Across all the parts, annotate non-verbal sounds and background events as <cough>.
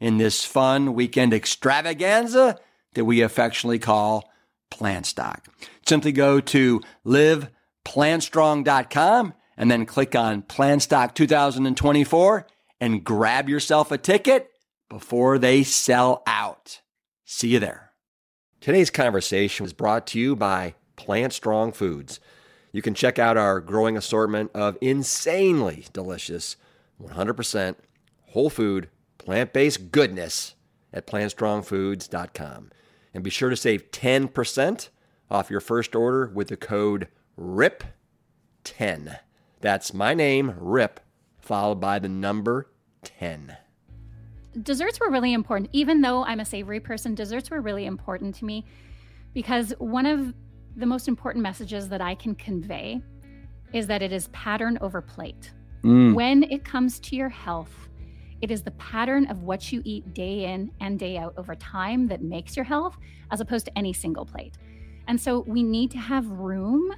in this fun weekend extravaganza that we affectionately call Plant Stock. Simply go to liveplantstrong.com and then click on Plant Stock 2024 and grab yourself a ticket before they sell out. See you there. Today's conversation was brought to you by Plant Strong Foods. You can check out our growing assortment of insanely delicious, 100% whole food, plant based goodness at plantstrongfoods.com. And be sure to save 10% off your first order with the code RIP10. That's my name, RIP, followed by the number 10. Desserts were really important. Even though I'm a savory person, desserts were really important to me because one of the most important messages that I can convey is that it is pattern over plate. Mm. When it comes to your health, it is the pattern of what you eat day in and day out over time that makes your health, as opposed to any single plate. And so we need to have room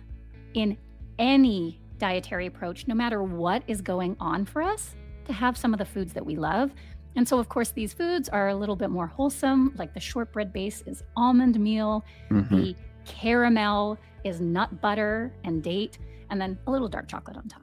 in any dietary approach, no matter what is going on for us, to have some of the foods that we love. And so, of course, these foods are a little bit more wholesome, like the shortbread base is almond meal, mm-hmm. the caramel is nut butter and date, and then a little dark chocolate on top.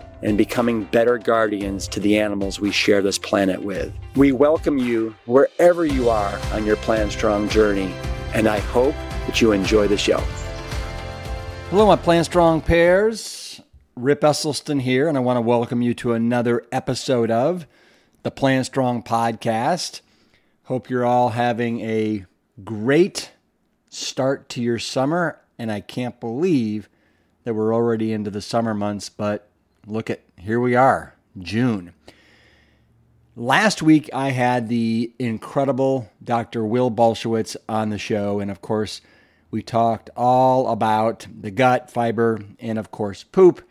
and becoming better guardians to the animals we share this planet with. We welcome you wherever you are on your Plant Strong journey, and I hope that you enjoy the show. Hello, my Plant Strong pairs. Rip Esselstyn here, and I want to welcome you to another episode of the Plant Strong podcast. Hope you're all having a great start to your summer, and I can't believe that we're already into the summer months, but look at here we are, June. Last week, I had the incredible Dr. Will Bulsiewicz on the show, and of course, we talked all about the gut, fiber, and of course, poop.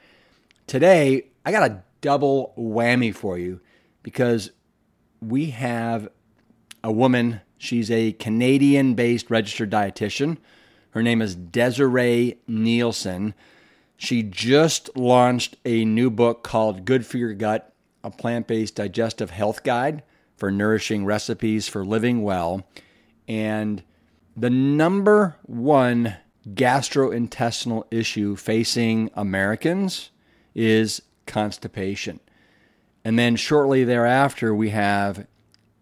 Today, I got a double whammy for you because we have a woman. She's a Canadian based registered dietitian. Her name is Desiree Nielsen. She just launched a new book called Good for Your Gut, a plant based digestive health guide for nourishing recipes for living well. And the number one gastrointestinal issue facing Americans is constipation. And then shortly thereafter, we have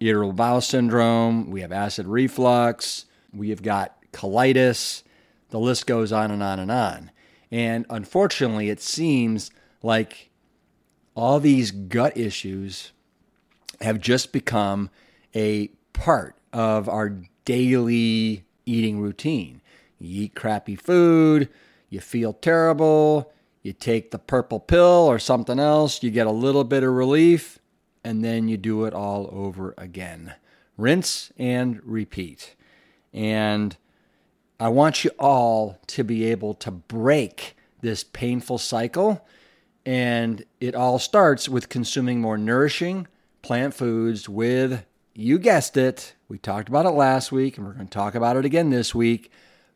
irritable bowel syndrome, we have acid reflux, we have got colitis. The list goes on and on and on. And unfortunately, it seems like all these gut issues have just become a part of our daily eating routine. You eat crappy food, you feel terrible, you take the purple pill or something else, you get a little bit of relief, and then you do it all over again. Rinse and repeat. And I want you all to be able to break this painful cycle. And it all starts with consuming more nourishing plant foods with, you guessed it, we talked about it last week, and we're going to talk about it again this week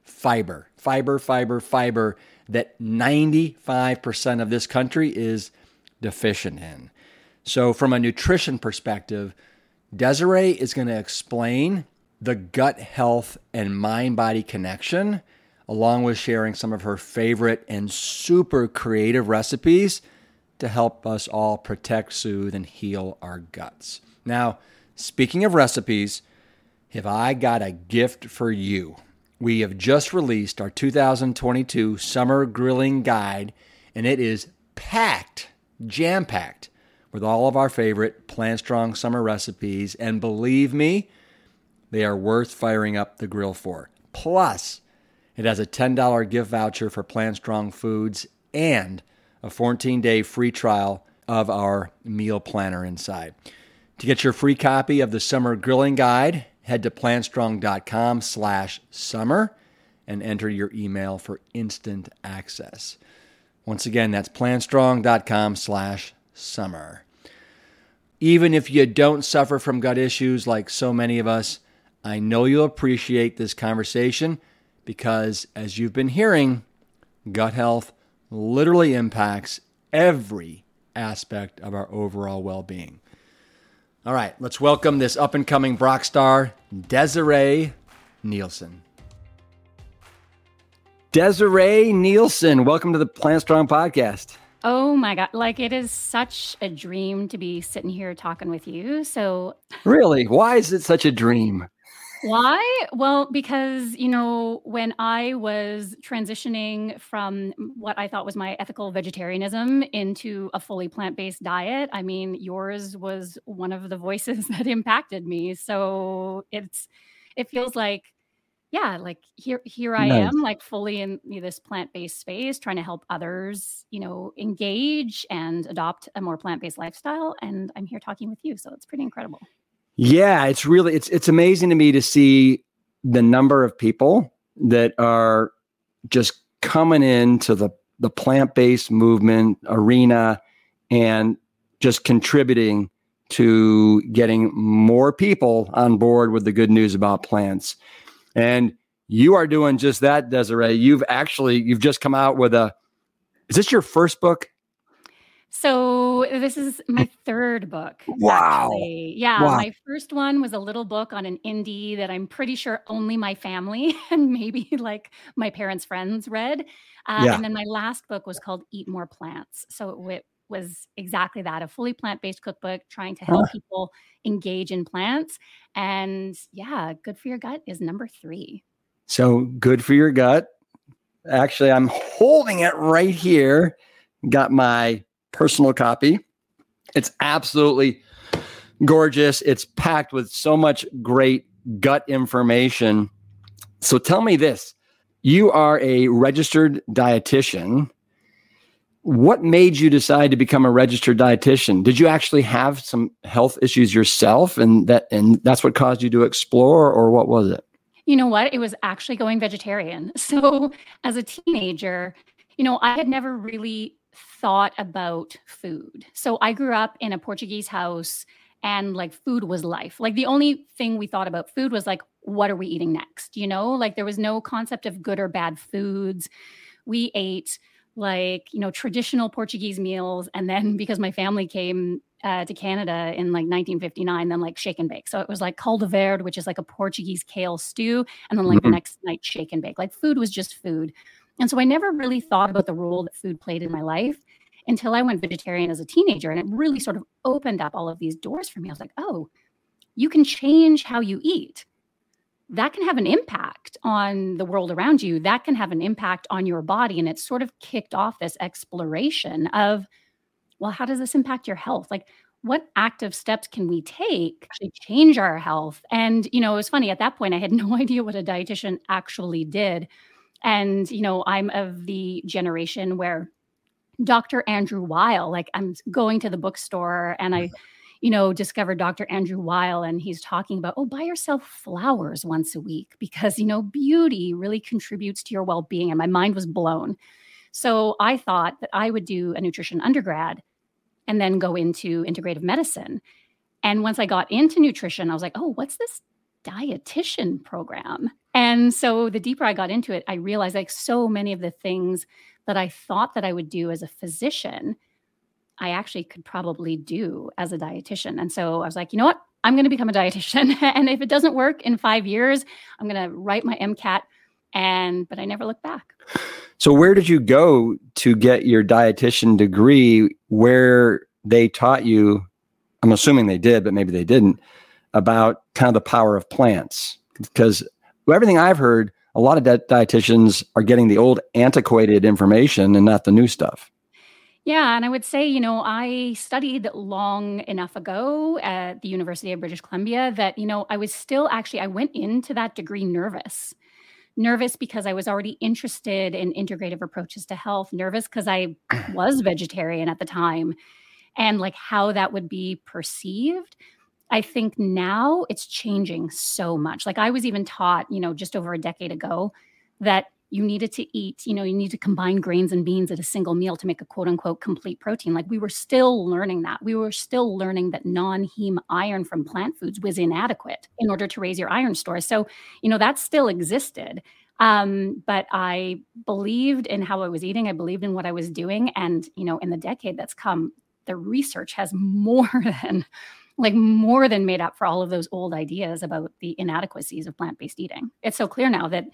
fiber, fiber, fiber, fiber that 95% of this country is deficient in. So, from a nutrition perspective, Desiree is going to explain the gut health and mind body connection, along with sharing some of her favorite and super creative recipes to help us all protect, soothe, and heal our guts. Now, speaking of recipes, have I got a gift for you? We have just released our 2022 Summer Grilling Guide, and it is packed, jam packed with all of our favorite Plant Strong summer recipes. And believe me, they are worth firing up the grill for. Plus, it has a $10 gift voucher for Plant Strong Foods and a 14 day free trial of our meal planner inside. To get your free copy of the Summer Grilling Guide, head to plantstrong.com slash summer and enter your email for instant access. Once again, that's plantstrong.com slash summer. Even if you don't suffer from gut issues like so many of us, I know you'll appreciate this conversation because, as you've been hearing, gut health literally impacts every aspect of our overall well being. All right, let's welcome this up and coming Brock star, Desiree Nielsen. Desiree Nielsen, welcome to the Plant Strong podcast. Oh my God. Like it is such a dream to be sitting here talking with you. So, really, why is it such a dream? Why? Well, because, you know, when I was transitioning from what I thought was my ethical vegetarianism into a fully plant based diet, I mean, yours was one of the voices <laughs> that impacted me. So it's, it feels like, yeah, like here, here I nice. am, like fully in this plant based space, trying to help others, you know, engage and adopt a more plant based lifestyle. And I'm here talking with you. So it's pretty incredible. Yeah, it's really it's it's amazing to me to see the number of people that are just coming into the the plant-based movement arena and just contributing to getting more people on board with the good news about plants. And you are doing just that, Desiree. You've actually you've just come out with a is this your first book? So this is my third book. Wow. Actually. Yeah. Wow. My first one was a little book on an indie that I'm pretty sure only my family <laughs> and maybe like my parents' friends read. Uh, yeah. And then my last book was called Eat More Plants. So it was exactly that a fully plant based cookbook trying to help huh. people engage in plants. And yeah, Good for Your Gut is number three. So good for your gut. Actually, I'm holding it right here. Got my personal copy. It's absolutely gorgeous. It's packed with so much great gut information. So tell me this you are a registered dietitian. What made you decide to become a registered dietitian? Did you actually have some health issues yourself and that and that's what caused you to explore or what was it? You know what? It was actually going vegetarian. <laughs> So as a teenager, you know, I had never really thought about food. So I grew up in a Portuguese house and like food was life. Like the only thing we thought about food was like, what are we eating next? You know, like there was no concept of good or bad foods. We ate like, you know, traditional Portuguese meals. And then <laughs> because my family came uh, to Canada in like 1959, then like shake and bake. So it was like caldo verde, which is like a Portuguese kale stew. And then like mm-hmm. the next night, shake and bake. Like food was just food. And so I never really thought about the role that food played in my life until I went vegetarian as a teenager. And it really sort of opened up all of these doors for me. I was like, oh, you can change how you eat. That can have an impact on the world around you. That can have an impact on your body. And it sort of kicked off this exploration of, well, how does this impact your health? Like, what active steps can we take to change our health? And, you know, it was funny at that point, I had <laughs> no idea what a dietitian actually did And, you know, I'm of the generation where Dr. Andrew Weil, like I'm going to the bookstore and I, you know, discovered Dr. Andrew Weil and he's talking about, oh, buy yourself flowers once a week because, you know, beauty really contributes to your well being. And my mind was blown. So I thought that I would do a nutrition undergrad and then go into integrative medicine. And once I got into nutrition, I was like, oh, what's this dietitian program? And so the deeper I got into it, I realized like so many of the things that I thought that I would do as a physician, I actually could probably do as a dietitian. And so I was like, you know what? I'm going to become a dietitian. <laughs> and if it doesn't work in five years, I'm going to write my MCAT. And, but I never looked back. So, where did you go to get your dietitian degree where they taught you? I'm assuming they did, but maybe they didn't, about kind of the power of plants. Because everything I've heard, a lot of di- dietitians are getting the old antiquated information and not the new stuff. Yeah, and I would say, you know, I studied long enough ago at the University of British Columbia that, you know, I was still actually, I went into that degree nervous nervous because I was already interested in integrative approaches to health, nervous because I was vegetarian at the time and like how that would be perceived. I think now it's changing so much. Like I was even taught, you know, just over a decade ago that you needed to eat, you know, you need to combine grains and beans at a single meal to make a quote unquote complete protein. Like we were still learning that. We were still learning that non heme iron from plant foods was inadequate in order to raise your iron stores. So, you know, that still existed. Um, but I believed in how I was eating. I believed in what I was doing. And, you know, in the decade that's come, the research has <laughs> more than like more than made up for all of those old ideas about the inadequacies of plant-based eating. It's so clear now that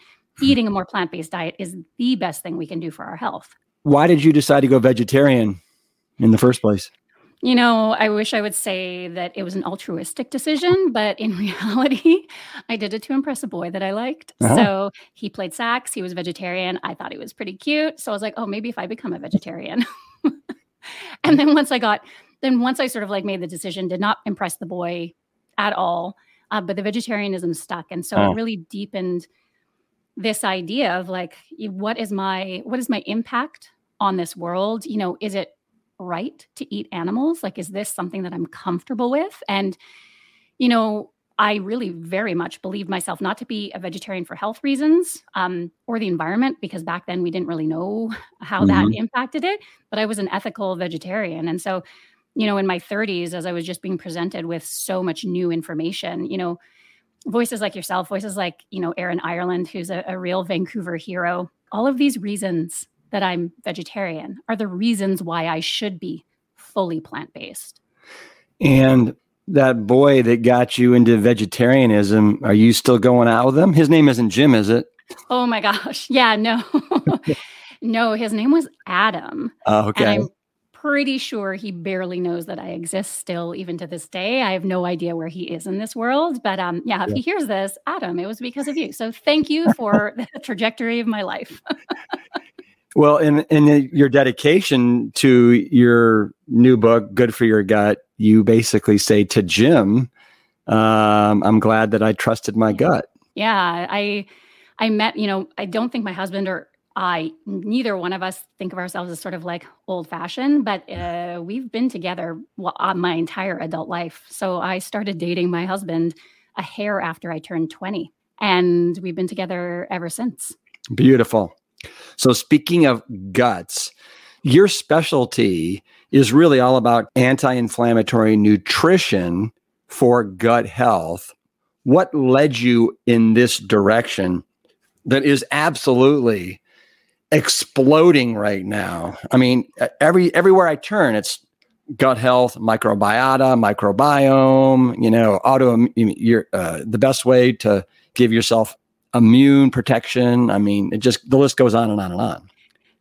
eating a more plant based diet is the best thing we can do for our health. Why did you decide to go vegetarian in the first place? You know, I wish I would say that it was an altruistic decision, but in <laughs> reality, I did it to impress a boy that I liked. Uh-huh. So he played sax, he was vegetarian. I thought he was pretty cute. So I was like, oh, maybe if I become a vegetarian. <laughs> and then once I got, then once I sort of like made the decision, did not impress the boy at all. Uh, but the vegetarianism stuck. And so oh. it really deepened this idea of like what is my what is my impact on this world you know is it right to eat animals like is this something that i'm comfortable with and you know i really very much believe myself not to be a vegetarian for health reasons um, or the environment because back then we didn't really know how mm-hmm. that impacted it but i was an ethical vegetarian and so you know in my 30s as i was just being presented with so much new information you know voices like yourself, voices like, you know, Erin Ireland, who's a, a real Vancouver hero, all of these reasons that I'm vegetarian are the reasons why I should be fully plant based. And that boy that got you into vegetarianism, are you still going out with him? His name isn't Jim, is it? Oh my gosh. <laughs> Yeah, no. <laughs> no, his name was Adam. Oh, okay. And I'm pretty sure he barely knows that I exist still, even to this day. I have no idea where he is in this world. But um, yeah, if yeah. he hears this, Adam, it was because of you. So thank you for <laughs> the trajectory of my life. well, in in your dedication to your new book, Good for Your Gut, you basically say to Jim, um, "I'm glad that I trusted my gut." Yeah, I I met. You know, I don't think my husband or I neither one of us think of ourselves as sort of like old fashioned, but uh, we've been together uh, my entire adult life. So I started dating my husband a hair after I turned 20, and we've been together ever since. Beautiful. So, speaking of guts, your specialty is really all about anti inflammatory nutrition for gut health. What led you in this direction that is absolutely exploding right now. I mean, every everywhere I turn, it's gut health, microbiota, microbiome. You know, auto. You're uh, the best way to give yourself immune protection. I mean, it just the list goes on and on and on.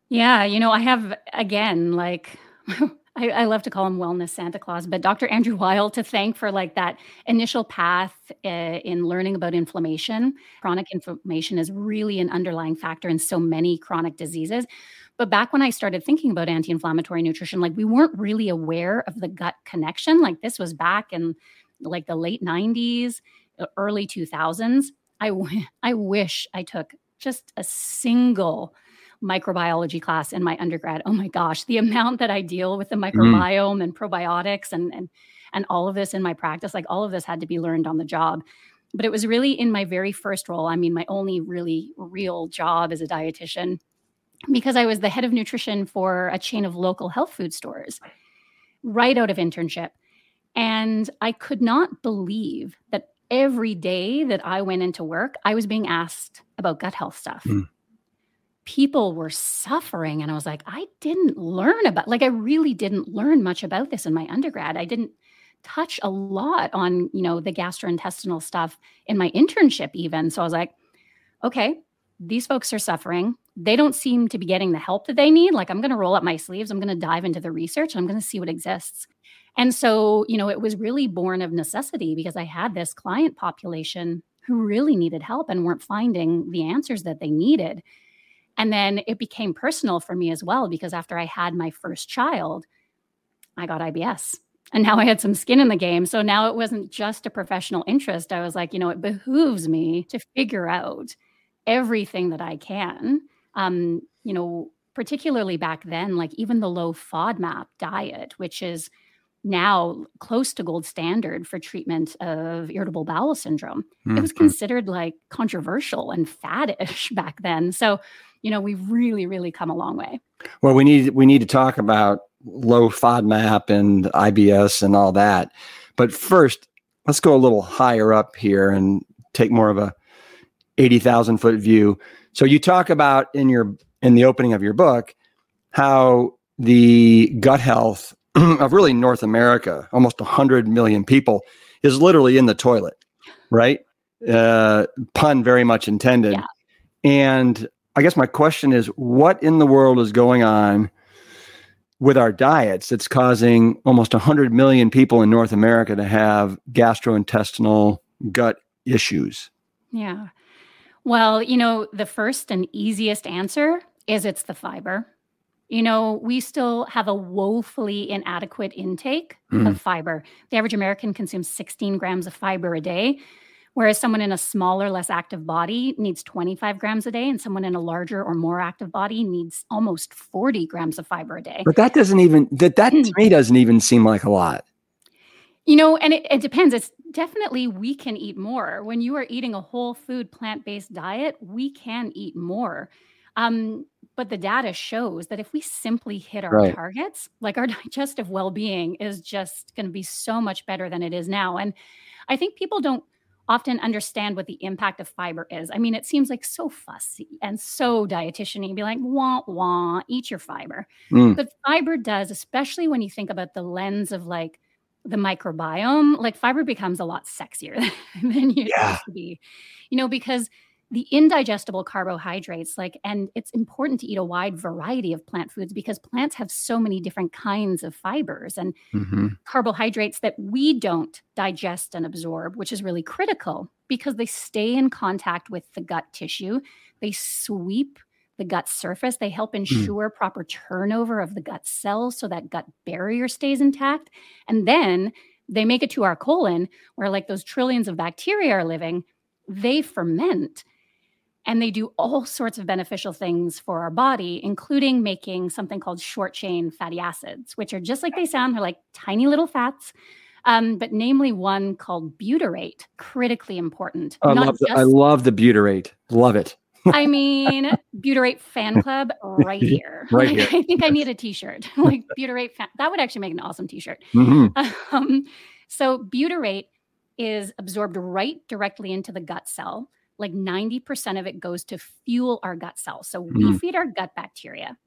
Yeah, you know, I have again like <laughs> I, I, love to call him wellness Santa Claus, but Dr. Andrew <laughs> Weil to thank for like that initial path uh, in learning about inflammation. Chronic inflammation is really an underlying factor in so many chronic diseases. But back when I started thinking about anti inflammatory nutrition, like we weren't really aware of the gut connection. Like this was back in like the late 90s, early 2000s. I, w- <laughs> I wish I took just a single microbiology class in my undergrad. Oh my gosh, the amount that I deal with the mm-hmm. microbiome mm. and probiotics and and and all of this in my practice, like all of this had to be learned on the job. But it was really in my very first role. I mean, my only really real job as a dietitian, because I was the head of nutrition for a chain of local health food stores right out of internship. And I could not believe that every day that I went into work, I was being asked about gut health stuff. Mm. People were suffering. And I was like, I didn't learn about, like, I really didn't learn much about this in my undergrad. I didn't touch a lot on, you know, the gastrointestinal stuff in my internship, even. So I was like, okay, these folks are suffering. They don't seem to be getting the help that they need. Like, I'm going to roll up my sleeves. I'm going to dive into the research. I'm going to see what exists. And so, you know, it was really born of necessity because I had this client population who really needed help and weren't finding the answers that they needed. And then it became personal for me as well because after I had my first child, I got IBS. And now I had some skin in the game. So now it wasn't just a professional interest. I was like, you know, it behooves me to figure out everything that I can. Um, you know, particularly back then, like even the low FODMAP diet, which is now close to gold standard for treatment of irritable bowel syndrome. Mm-hmm. It was mm-hmm. considered like controversial and faddish <laughs> back then. So, you know, we've really, really come a long way. Well, we need we need to talk about low FODMAP and IBS and all that. But first, let's go a little higher up here and take more of a 80,000 foot view. So you talk about in your in the opening of your book how the gut health <clears throat> of really North America, almost 100 million people, is literally in the toilet, right? Uh, pun very much intended. Yeah. And I guess my question is what in the world is going on with our diets that's causing almost 100 million people in North America to have gastrointestinal gut issues? Yeah. Well, you know, the first and easiest answer is it's the fiber. You know, we still have a woefully inadequate intake mm. of fiber. The average American consumes 16 grams of fiber a day, whereas someone in a smaller, less active body needs 25 grams a day, and someone in a larger or more active body needs almost 40 grams of fiber a day. But that doesn't even that that to hmm. me doesn't even seem like a lot. You know, and it, it depends. It's definitely we can eat more. When you are eating a whole food, plant based diet, we can eat more. Um, but the data shows that if we simply hit our right. targets, like our <laughs> digestive well being is just going to be so much better than it is now. And I think people don't often understand what the impact of fiber is. I mean, it seems like so fussy and so dietitian be like, wah, wah, eat your fiber. Mm. But fiber does, especially when you think about the lens of like the microbiome, like fiber becomes a lot sexier <laughs> than you yeah. used to be, you know, because the indigestible carbohydrates like and it's important to eat a wide variety of plant foods because plants have so many different kinds of fibers and mm-hmm. carbohydrates that we don't digest and absorb which is really critical because they stay in contact with the gut tissue they sweep the gut surface they help hmm. ensure mm. proper turnover of the gut cells so that gut barrier stays intact and then they make it to our colon where like those trillions of bacteria are living they ferment and they do all sorts of beneficial things for our body, including making something called short chain fatty acids, which are just like they sound, they're like tiny little fats. Um, but namely one called butyrate, critically important. I, love, the, I love the butyrate. Love it. <laughs> I mean, butyrate fan club <laughs> right here. right here. I think I need a t-shirt <laughs> like butyrate fan. That would actually make an awesome t-shirt. Mm-hmm. Um, so butyrate is absorbed right directly into the gut cell like 90% of it goes to fuel our gut cells. So we mm. feed our gut bacteria,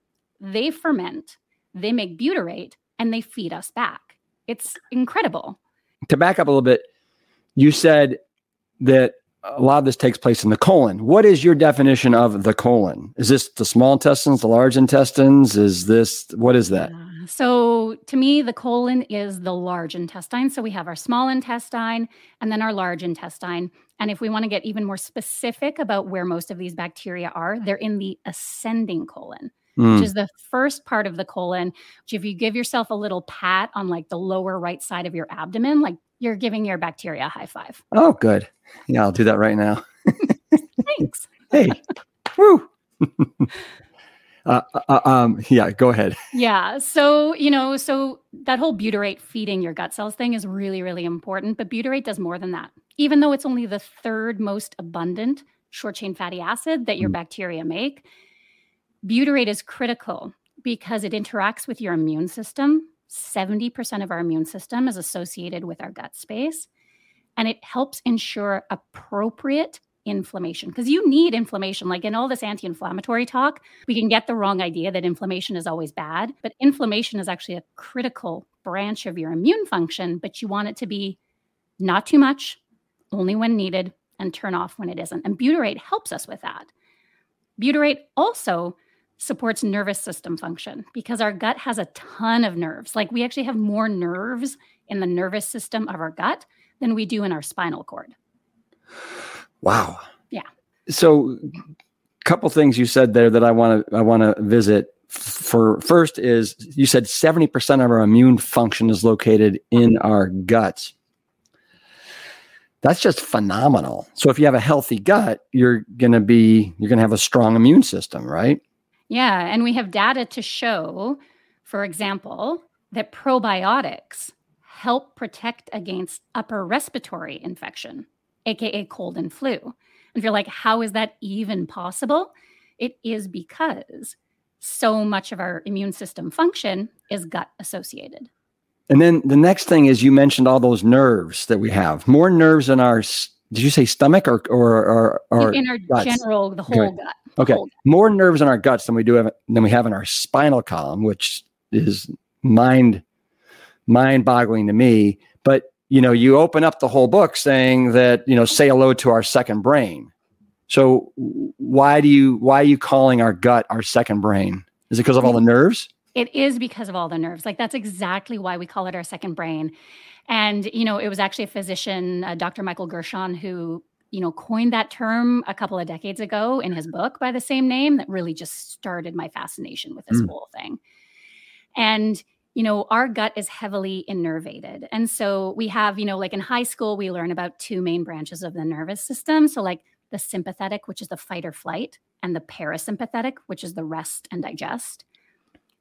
they ferment, they make butyrate, and they feed us back. It's incredible. To back up a little bit, you said that a lot of this takes place in the colon. What is your definition of the colon? Is this the small intestines, the large intestines? Is this what is that? so to me, the colon is the large intestine. So we have our small intestine and then our large intestine. And if we want to get even more specific about where most of these bacteria are, they're in the ascending colon. Mm. Which is the first part of the colon, which if you give yourself a little pat on like the lower right side of your abdomen, like you're giving your bacteria a high five. Oh, good. Yeah, I'll do that right now. <laughs> Thanks. hey, Woo. <laughs> Uh, uh, uh, um, yeah, go ahead. <laughs> Yeah. So, you know, so that whole butyrate feeding your gut cells thing is really, really important. But butyrate does more than that. Even though it's only the third most abundant short chain fatty acid that your mm. bacteria make, butyrate is critical because it interacts with your immune system. 70% of our immune system is associated with our gut space, and it helps ensure appropriate inflammation because you need inflammation. Like in all this anti inflammatory talk, we can get the wrong idea that inflammation is always bad, but inflammation is actually a critical branch of your immune function, but you want it to be not too much, only when needed, and turn off when it isn't. And butyrate helps us with that. Butyrate also supports nervous system function because our gut has a ton of nerves. Like we actually have more nerves in the nervous system of our gut than we do in our spinal cord. Wow. Yeah. So, a couple things you said there that I want to I want to visit. For first is you said seventy percent of our immune function is located in our guts. That's just phenomenal. So if you have a healthy gut, you're going to be you're going to have a strong immune system, right? Yeah, and we have data to show, for example, that probiotics help protect against upper respiratory infection aka cold and flu. And if you're like, how is that even possible? It is because so much of our immune system function is gut associated. And then the next thing is you mentioned all those nerves that we have. More nerves in our did you say stomach or or or, or in our guts? general the whole okay. gut. Okay. Whole gut. More nerves in our guts than we do have, than we have in our spinal column, which is mind mind boggling to me. But you know, you open up the whole book saying that, you know, say hello to our second brain. So why do you why are you calling our gut our second brain? Is it because of all the nerves? It is because of all the nerves. Like that's exactly why we call it our second brain. And you know, it was actually a physician, uh, Dr. Michael Gershon, who you know coined that term a couple of decades ago in his book by the same name. That really just started my fascination with this mm. whole thing. And you know, our gut is heavily innervated. And so we have, you know, like in high school, we learn about two main branches of the nervous system. So, like the sympathetic, which is the fight or flight, and the parasympathetic, which is the rest and digest.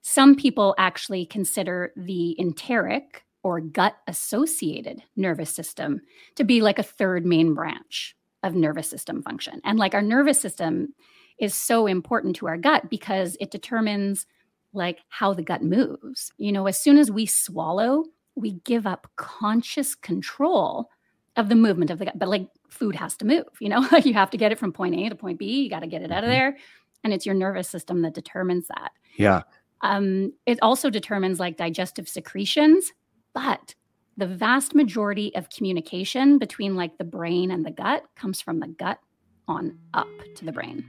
Some people actually consider the enteric or gut associated nervous system to be like a third main branch of nervous system function. And like our nervous system is so important to our gut because it determines like how the gut moves. You know, as soon as we swallow, we give up conscious control of the movement of the gut. But like food has to move, you know, <laughs> like you have to get it from point A to point B. You got to get it out of mm-hmm. there. And it's your nervous system that determines that. Yeah. Um, it also determines like digestive secretions, but the vast majority of communication between like the brain and the gut comes from the gut on up to the brain.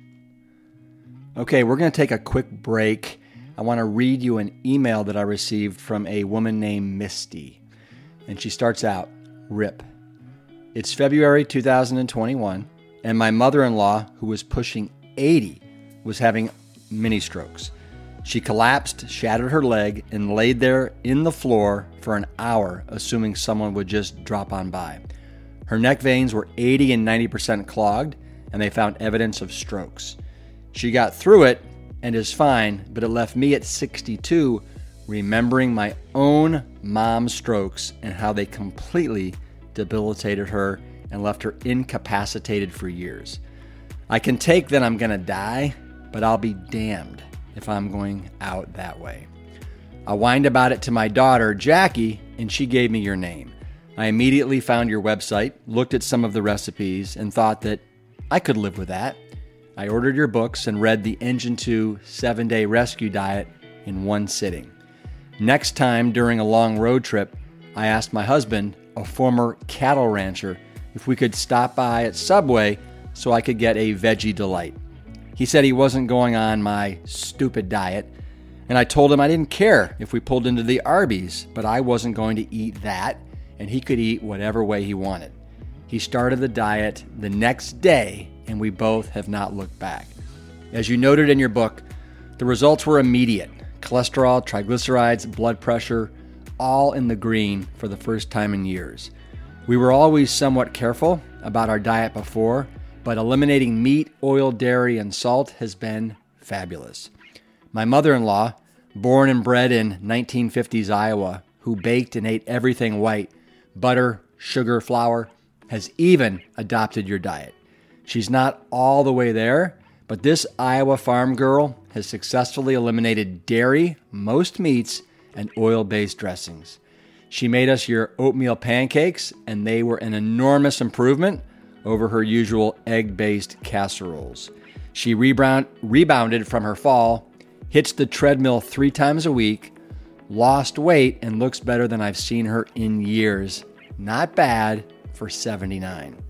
Okay, we're going to take a quick break. I want to read you an email that I received from a woman named Misty. And she starts out RIP. It's February 2021, and my mother in law, who was pushing 80, was having mini strokes. She collapsed, shattered her leg, and laid there in the floor for an hour, assuming someone would just drop on by. Her neck veins were 80 and 90% clogged, and they found evidence of strokes. She got through it and is fine, but it left me at 62 remembering my own mom's strokes and how they completely debilitated her and left her incapacitated for years. I can take that I'm to die, but I'll be damned if I'm going out that way. I whined about it to my daughter, Jackie, and she gave me your name. I immediately found your website, looked at some of the recipes, and thought that I could live with that. I ordered your books and read the Engine 2 seven day rescue diet in one sitting. Next time during a long road trip, I asked my husband, a former cattle rancher, if we could stop by at Subway so I could get a veggie delight. He said he wasn't going on my stupid diet, and I told him I didn't care if we pulled into the Arby's, but I wasn't going to eat that, and he could eat whatever way he wanted. He started the diet the next day and we both have not looked back. As you noted in your book, the results were immediate cholesterol, triglycerides, blood pressure, all in the green for the first time in years. We were always somewhat careful about our diet before, but eliminating meat, oil, dairy, and salt has been fabulous. My mother in law, born and bred in 1950s Iowa, who baked and ate everything white butter, sugar, flour has even adopted your diet. She's not all the way there, but this Iowa farm girl has successfully eliminated dairy, most meats, and oil based dressings. She made us your oatmeal pancakes, and they were an enormous improvement over her usual egg based casseroles. She rebound, rebounded from her fall, hits the treadmill three times a week, lost weight, and looks better than I've seen her in years. Not bad for 79.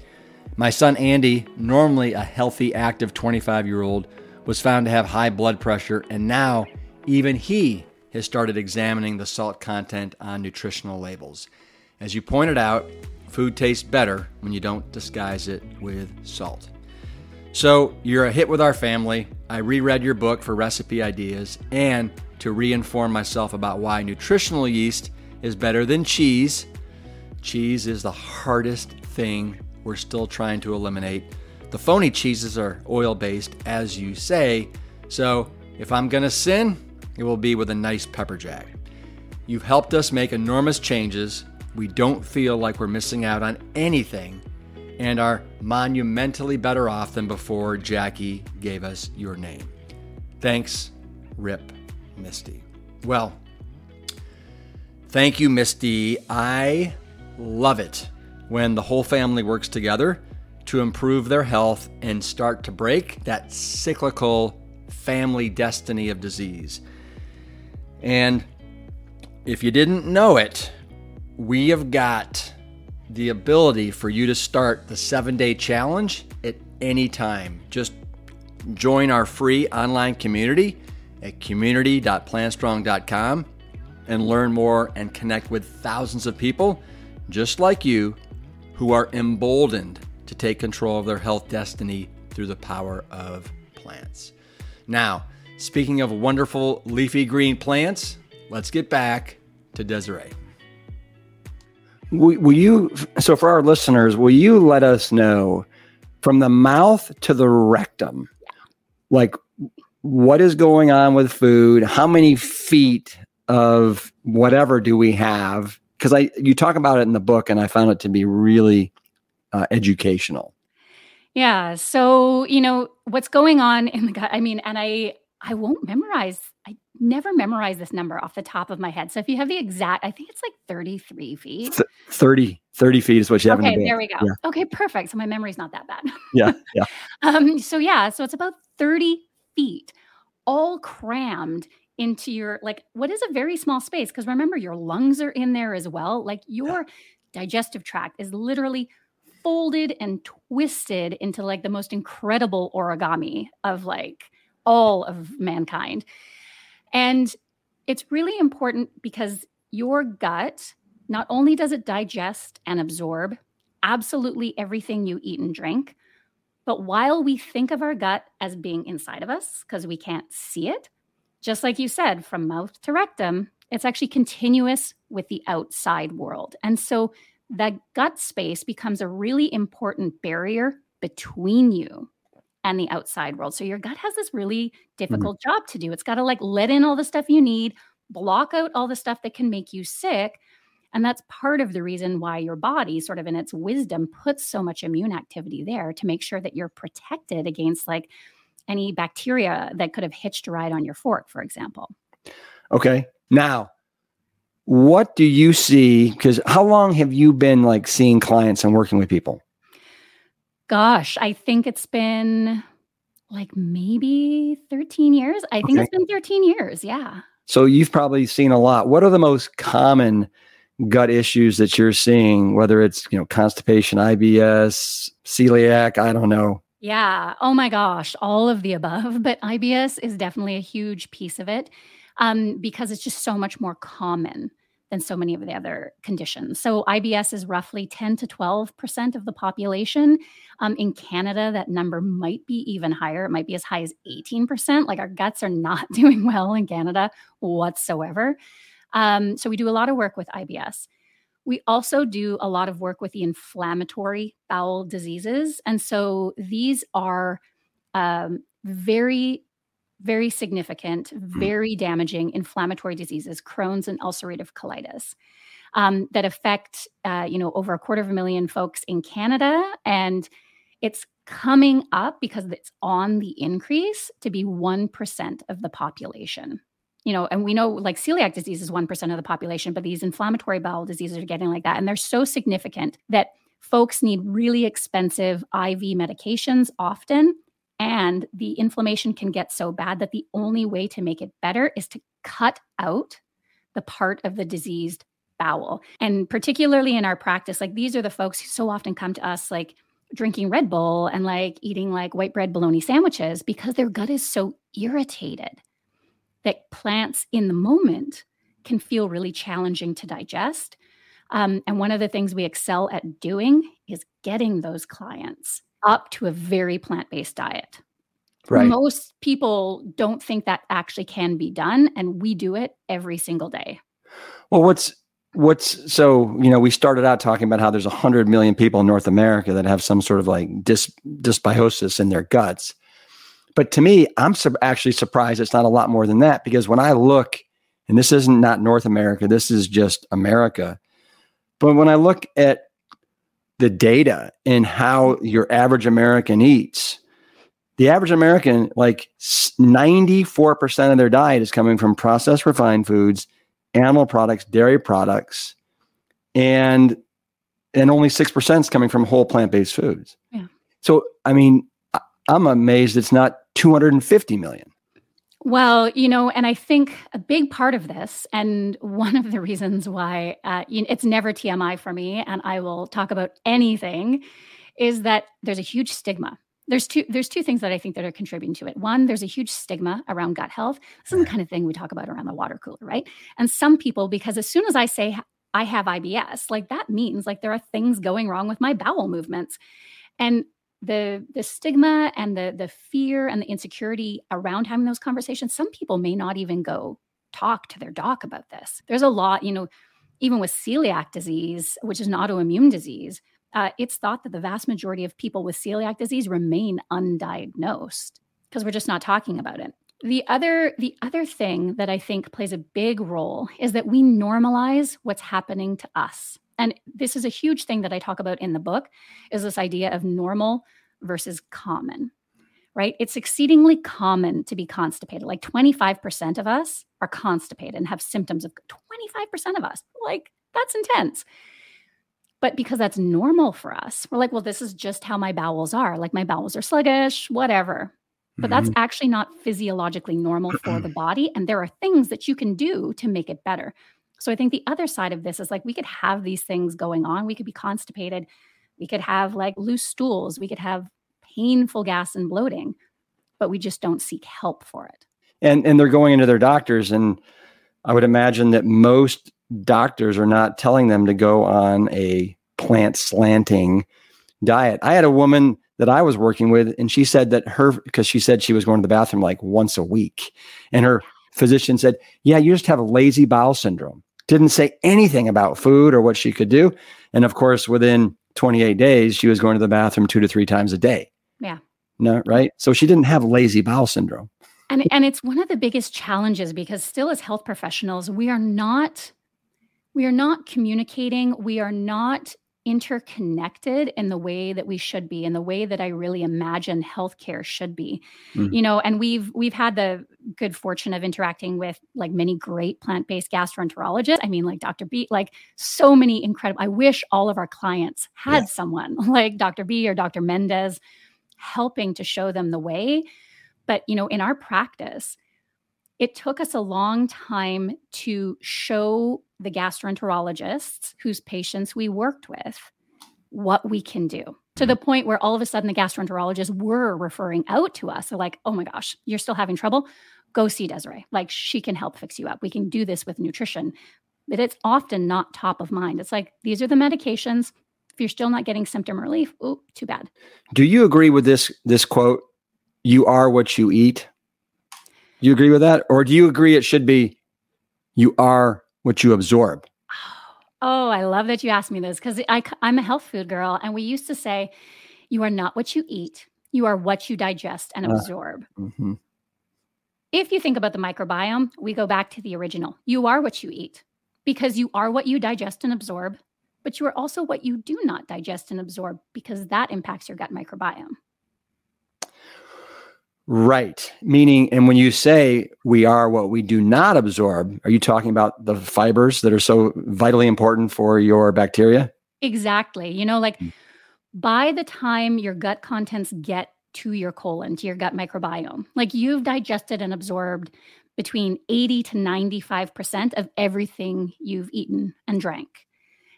My son Andy, normally a healthy, active 25 year old, was found to have high blood pressure, and now even he has started examining the salt content on nutritional labels. As you pointed out, food tastes better when you don't disguise it with salt. So, you're a hit with our family. I reread your book for recipe ideas and to reinform myself about why nutritional yeast is better than cheese. Cheese is the hardest thing we're still trying to eliminate. The phony cheeses are oil based, as you say, so if I'm gonna sin, it will be with a nice pepper jack. You've helped us make enormous changes. We don't feel like we're missing out on anything and are monumentally better off than before Jackie gave us your name. Thanks, Rip Misty. Well, thank you, Misty. I love it when the whole family works together to improve their health and start to break that cyclical family destiny of disease. And if you didn't know it, we have got the ability for you to start the seven day challenge at any time. Just join our free online community at community.plantstrong.com and learn more and connect with thousands of people just like you who are emboldened to take control of their health destiny through the power of plants. Now, speaking of wonderful leafy green plants, let's get back to Desiree. Will, will you, so for our listeners, will you let us know from the mouth to the rectum, like what is going on with food? How many feet of whatever do we have because I you talk about it in the book, and I found it to be really uh, educational. Yeah. So you know what's going on in the gut. I mean, and I I won't memorize. I never memorize this number off the top of my head. So if you have the exact, I think it's like 33 feet. Th- 30, 30 feet is what you have okay, in the there we go. Yeah. Okay, perfect. So my memory's not that bad. <laughs> yeah, yeah. um, so yeah, so it's about 30 feet, all crammed into your like what is a very small space because remember your lungs are in there as well like your digestive tract is literally folded and twisted into like the most incredible origami of like all of mankind and it's really important because your gut not only does it digest and absorb absolutely everything you eat and drink but while we think of our gut as being inside of us because we can't see it just like you said, from mouth to rectum, it's actually continuous with the outside world. And so that gut space becomes a really important barrier between you and the outside world. So your gut has this really mm-hmm. difficult mm-hmm. job to do. It's got to like let in all the stuff you need, block out all the stuff that can make you sick. And that's part of the reason why your body, sort of in its wisdom, puts so much immune activity there to make sure that you're protected against like any bacteria that could have hitched a ride on your fork, for example. Okay. Now, what do you see? Because how long have you been like seeing clients and working with people? Gosh, I think it's been like maybe 13 years. I think okay. it's been 13 years. Yeah. So you've probably seen a lot. What are the most common gut issues that you're seeing, whether it's, you know, constipation, IBS, celiac, I don't know. Yeah. Oh my gosh. All of the above. But IBS is definitely a huge piece of it um, because it's just so much more common than so many of the other conditions. So IBS is roughly 10 to 12% of the population. Um, in Canada, that number might be even higher. It might be as high as 18%. Like our guts are not <laughs> doing well in Canada whatsoever. Um, so we do a lot of work with IBS We also do a lot of work with the inflammatory bowel diseases. And so these are um, very, very significant, hmm. very damaging inflammatory diseases, Crohn's and ulcerative colitis. Um, that affect, uh, you know, over a quarter of a million folks in Canada, and it's coming up because it's on the increase to be 1% of the population you know, and we know like celiac disease is 1% of the population, but these inflammatory bowel diseases are getting like that. And they're so significant that folks need really expensive IV medications often. And the inflammation can get so bad that the only way to make it better is to cut out the part of the diseased bowel. And particularly in our practice, like these are the folks who so often come to us like drinking Red Bull and like eating like white bread bologna sandwiches because their gut is so irritated that plants in the moment can feel really challenging to digest. Um, and one of the things we excel at doing is getting those clients up to a very plant based diet. Right. Most people don't think that actually can be done, and we do it every single day. Well, what's what's so you know we started out talking about how there's 100 million people in north america that have some sort of like dys, dysbiosis in their guts but to me, I'm su- actually surprised it's not a lot more than that because when I look, and this isn't not North America, this is just America. But when I look at the data and how your average American eats, the average American, like 94% of their diet is coming from processed refined foods, animal products, dairy products, and and only 6% is coming from whole plant-based foods. Yeah. So, I mean, I'm amazed it's not 250 million. Well, you know, and I think a big part of this, and one of the reasons why uh, it's never TMI for me, and I will talk about anything, is that there's a huge stigma. There's two. There's two things that I think that are contributing to it. One, there's a huge stigma around gut health. This is the kind of thing we talk about around the water cooler, right? And some people, because as soon as I say I have IBS, like that means like there are things going wrong with my bowel movements, and the the stigma and the the fear and the insecurity around having those conversations some people may not even go talk to their doc about this. There's a lot you know even with celiac disease which is an autoimmune disease uh, it's thought that the vast majority of people with celiac disease remain undiagnosed because we're just not talking about it. The other the other thing that i think plays a big role is that we normalize what's happening to us and this is a huge thing that I talk about in the book is this idea of normal versus common. Right? It's exceedingly common to be constipated. Like 25% of us are constipated and have symptoms of 25% of us. Like that's intense. But because that's normal for us, we're like, well, this is just how my bowels are. Like my bowels are sluggish, whatever. But mm-hmm. that's actually not physiologically normal for the <clears throat> body. And there are things that you can do to make it better. So I think the other side of this is like we could have these things going on. We could be constipated. We could have like loose stools. We could have painful gas and bloating, but we just don't seek help for it. And and they're going into their doctors and I would imagine that most doctors are not telling them to go on a plant slanting diet. I had a woman that I was working with and she said that her because she said she was going to the bathroom like once a week and her physician said, "Yeah, you just have a lazy bowel syndrome." Didn't say anything about food or what she could do. And of course, within 28 days, she was going to the bathroom two to three times a day. Yeah. No, right? So she didn't have lazy bowel syndrome. And and it's one of the biggest challenges because still as health professionals, we are not we are not communicating, we are not interconnected in the way that we should be in the way that i really imagine healthcare should be mm. you know and we've we've had the good fortune of interacting with like many great plant-based gastroenterologists i mean like dr b like so many incredible i wish all of our clients had yeah. someone <laughs> like dr b or dr mendez helping to show them the way but you know in our practice it took us a long time to show the gastroenterologists whose patients we worked with what we can do to the point where all of a sudden the gastroenterologists were referring out to us. They're like, oh my gosh, you're still having trouble? Go see Desiree. Like she can help fix you up. We can do this with nutrition. But it's often not top of mind. It's like, these are the medications. If you're still not getting symptom relief, oh, too bad. Do you agree with this this quote? You are what you eat. You agree with that? Or do you agree it should be you are what you absorb. Oh, I love that you asked me this because I'm a health food girl. And we used to say, you are not what you eat, you are what you digest and uh, absorb. Mm-hmm. If you think about the microbiome, we go back to the original. You are what you eat because you are what you digest and absorb, but you are also what you do not digest and absorb because that impacts your gut microbiome. Right. Meaning, and when you say we are what we do not absorb, are you talking about the fibers that are so vitally important for your bacteria? Exactly. You know, like mm. by the time your gut contents get to your colon, to your gut microbiome, like you've digested and absorbed between 80 to 95% of everything you've eaten and drank.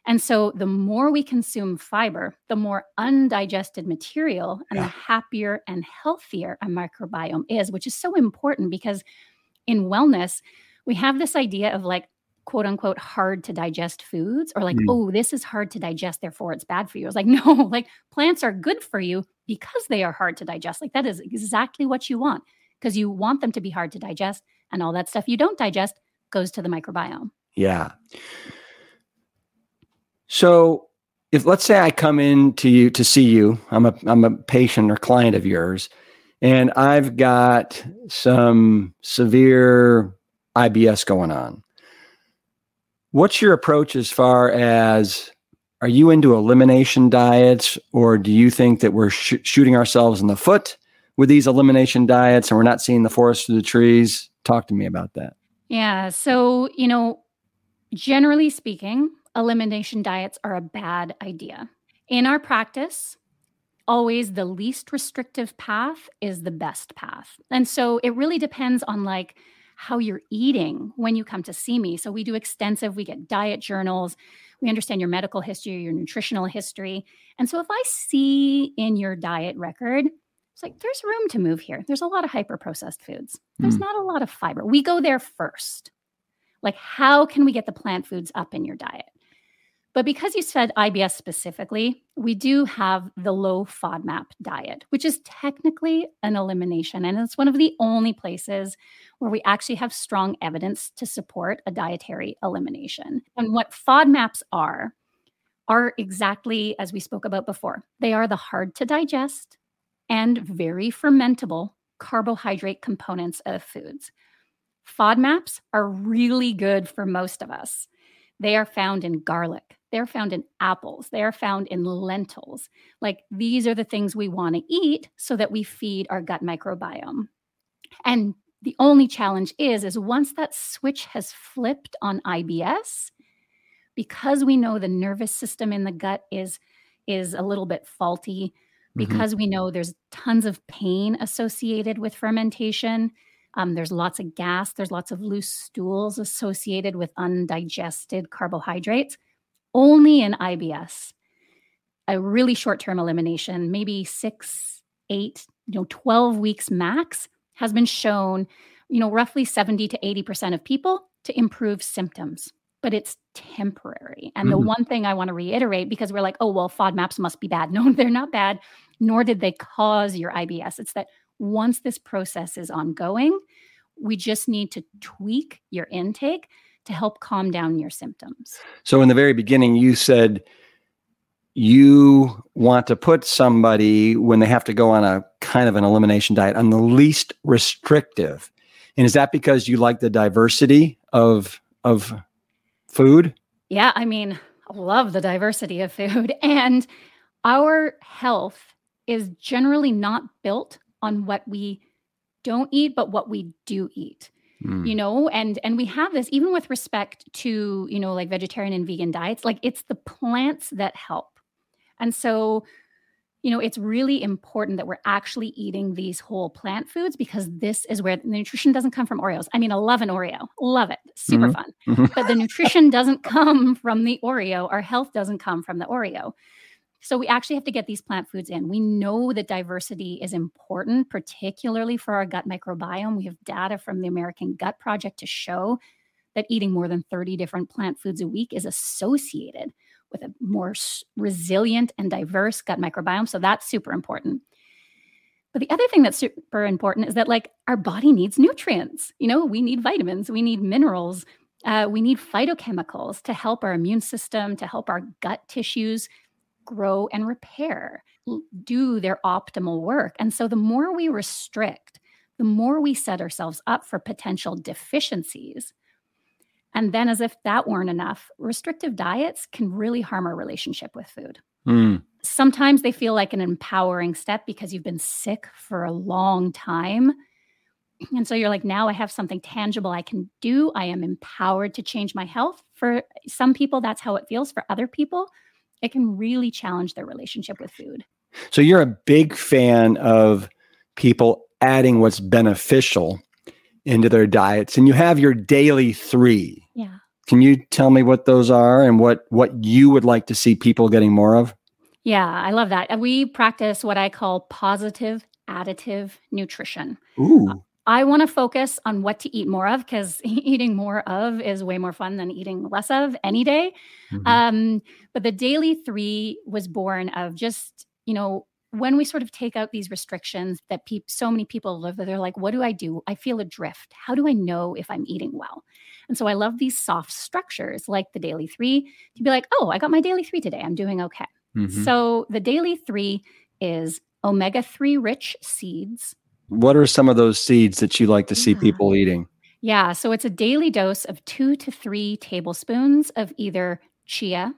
And so the more we consume fiber, the more undigested material and yeah. the happier and healthier a microbiome is, which is so important because in wellness, we have this idea of like, quote unquote, hard to digest foods, or like, mm. oh, this is hard to digest, therefore it's bad for you. It's like, <laughs> no, like plants are good for you because they are hard to digest. Like, that is exactly what you want because you want them to be hard to digest. And all that stuff you don't digest goes to the microbiome. Yeah. So if let's say I come in to you to see you, I'm a I'm a patient or client of yours, and I've got some severe IBS going on. What's your approach as far as are you into elimination diets or do you think that we're sh- shooting ourselves in the foot with these elimination diets and we're not seeing the forest through the trees? Talk to me about that. Yeah, so, you know, generally speaking, elimination diets are a bad idea. In our practice, always the least restrictive path is the best path. And so it really depends on like how you're eating when you come to see me. So we do extensive, we get diet journals, we understand your medical history, your nutritional history. And so if I see in your diet record, it's like there's room to move here. There's a lot of hyper processed foods. There's mm. not a lot of fiber. We go there first. Like, how can we get the plant foods up in your diet? But because you said IBS specifically, we do have the low FODMAP diet, which is technically an elimination. And it's one of the only places where we actually have strong evidence to support a dietary elimination. And what FODMAPs are, are exactly as we spoke about before. They are the hard to digest and very fermentable carbohydrate components of foods. FODMAPs are really good for most of us. They are found in garlic, they're found in apples. They are found in lentils. Like these are the things we want to eat so that we feed our gut microbiome. And the only challenge is is once that switch has flipped on IBS, because we know the nervous system in the gut is is a little bit faulty, mm-hmm. because mm-hmm. we know there's tons of pain associated with fermentation. Um, there's lots of gas, there's lots of loose stools associated with undigested carbohydrates only in IBS, a really short term elimination, maybe six, eight, you know, 12 weeks max, has been shown, you know, roughly 70 to 80% of people to improve symptoms, but it's temporary. And mm-hmm. the one thing I want to reiterate, because we're like, oh, well, FODMAPs must be bad. <laughs> No, they're not bad, nor did they cause your IBS. It's that once this process is ongoing, we just need to tweak your intake to help calm down your symptoms. So, in the very beginning, you said you want to put somebody when they have to go on a kind of an elimination diet on the least restrictive. And is that because you like the diversity of of food? Yeah, I mean, I love the diversity of food <laughs> and our health is generally not built on what we don't eat but what we do eat mm. you know and and we have this even with respect to you know like vegetarian and vegan diets like it's the plants that help. And so you know it's really important that we're actually eating these whole plant foods because this is where the nutrition doesn't come from oreos. I mean i love an oreo. Love it. Super mm-hmm. fun. But the nutrition doesn't come from the oreo. Our health doesn't come from the oreo so we actually have to get these plant foods in. We know that diversity is important, particularly for our gut microbiome. We have data from the American Gut Project to show that eating more than 30 different plant foods a week is associated with a more resilient and diverse gut microbiome. So that's super important. But the other thing that's super important is that like our body needs nutrients. You know, we need vitamins, we need minerals, Uh, we need phytochemicals to help our immune system, to help our gut tissues grow and repair, do their optimal work. And so the more we restrict, the more we set ourselves up for potential deficiencies. And then, as if that weren't enough, restrictive diets can really harm our relationship with food. Mm. Sometimes they feel like an empowering step because you've been sick for a long time. And so you're like, now I have something tangible I can do. I am empowered to change my health. For some people, that's how it feels. For other people, it can really challenge their relationship with food. So you're a big fan of people adding what's beneficial into their diets and you have your daily 3. Yeah. Can you tell me what those are and what what you would like to see people getting more of? Yeah, I love that. Uh, we practice what I call positive additive nutrition. Ooh. Uh, I want to focus on what to eat more of because <laughs> eating more of is way more fun than eating less of any day. Mm-hmm. Um, but the daily three was born of just, you know, when we sort of take out these restrictions that pe- so many people live with, they're like, what do I do? I feel adrift. How do I know if I'm eating well? And so I love these soft structures like the daily three to be like, oh, I got my daily three today. I'm doing okay. Mm-hmm. So the daily three is omega 3 rich seeds what are some of those seeds that you like to see yeah. people eating? Yeah, so it's a daily dose of two to three tablespoons of either chia,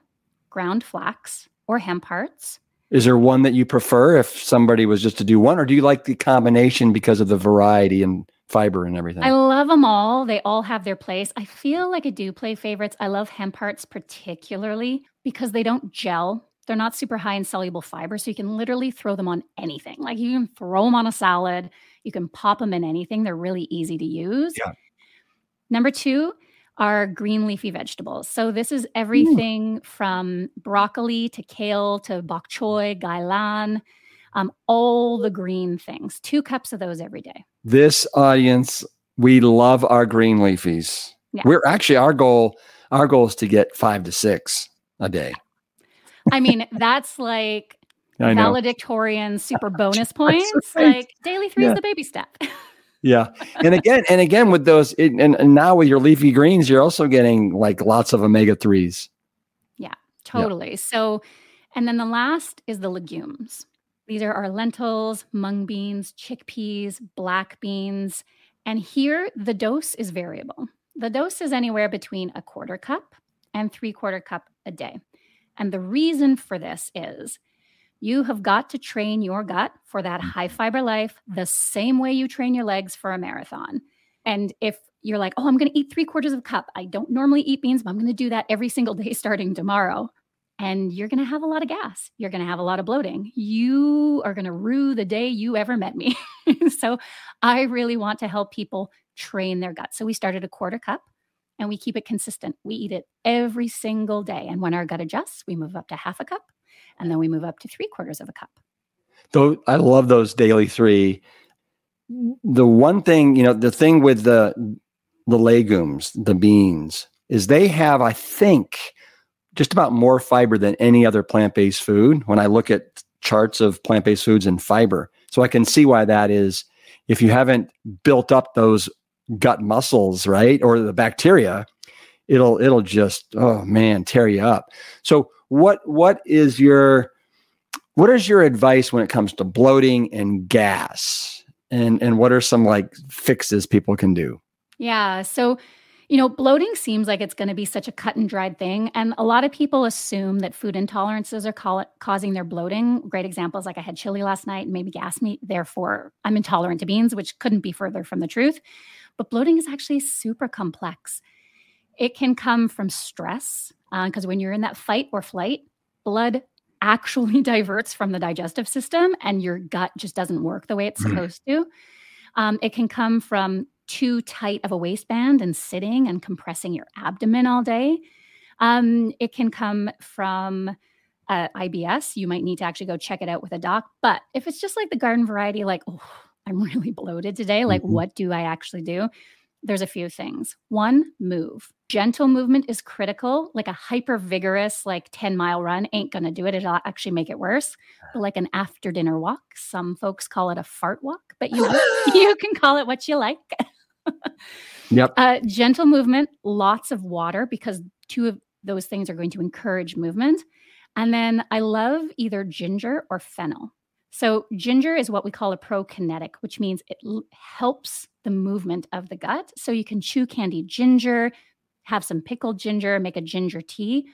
ground flax, or hemp hearts. Is there one that you prefer if somebody was just to do one, or do you like the combination because of the variety and fiber and everything? I love them all. They all have their place. I feel like I do play favorites. I love hemp hearts particularly because they don't gel they're not super high in soluble fiber, so you can literally throw them on anything. Like you can throw them on a salad, you can pop them in anything. They're really easy to use. Yeah. Number two are green leafy vegetables. So this is everything Ooh. from broccoli to kale to bok choy, gailan, um, all the green things. Two cups of those every day. This audience, we love our green leafies. Yeah. We're actually our goal. Our goal is to get five to six a day. I mean, that's like <laughs> valedictorian super <laughs> bonus points. Right. Like daily three yeah. is the baby step. <laughs> yeah. And again, and again with those, it, and, and now with your leafy greens, you're also getting like lots of omega 3s. Yeah, totally. Yeah. So, and then the last is the legumes. These are our lentils, mung beans, chickpeas, black beans. And here the dose is variable. The dose is anywhere between a quarter cup and three quarter cup a day. And the reason for this is you have got to train your gut for that mm. high fiber life the same way you train your legs for a marathon. And if you're like, oh, I'm going to eat three quarters of a cup, I don't normally eat beans, but I'm going to do that every single <laughs> day starting tomorrow. And you're going to have a lot of gas. You're going to have a lot of bloating. You are going to rue the day you ever met me. <laughs> so I really want to help people train their gut. So we started a quarter cup and we keep it consistent. We eat it every single day. And when our gut adjusts, we move up to half a cup and then we move up to three quarters of a cup. I love those daily three. The one thing, you know, the thing with the the legumes, the beans, is they have, I think, just about more fiber than any other plant-based food when I look at charts of plant-based foods and fiber. So I can see why that is. If you haven't built up those gut muscles, right? Or the bacteria, it'll it'll just oh man, tear you up. So what what is your what is your advice when it comes to bloating and gas? And and what are some like fixes people can do? Yeah. So you know, bloating seems like it's going to be such a cut and dried thing. And a lot of people assume that food intolerances are call causing their bloating. Great examples like I had chili last night and maybe gas meat. Therefore, I'm intolerant to beans, which couldn't be further from the truth. But bloating is actually super complex. It can come from stress, because uh, when you're in that fight or flight, blood actually <laughs> diverts from the digestive system and your gut just doesn't work the way it's mm-hmm. supposed to. Um, it can come from too tight of a waistband and sitting and compressing your abdomen all day. Um, it can come from uh, IBS. You might need to actually go check it out with a doc. But if it's just like the garden variety, like, oh, I'm <laughs> really bloated today. Like, mm-hmm. what do I actually do? There's a few things. One, move. Gentle movement is critical. Like a hyper vigorous, like 10 mile run ain't going to do it. It'll actually make it worse. But like an after dinner walk, some folks call it a fart walk, but you <laughs> <laughs> you can call it what you like. yep. Uh, gentle movement, lots of water because two of those things are going to encourage movement. And then I love either ginger or fennel. So, ginger is what we call a prokinetic, which means it l- helps the movement of the gut. So, you can chew candied ginger, have some pickled ginger, make a ginger tea,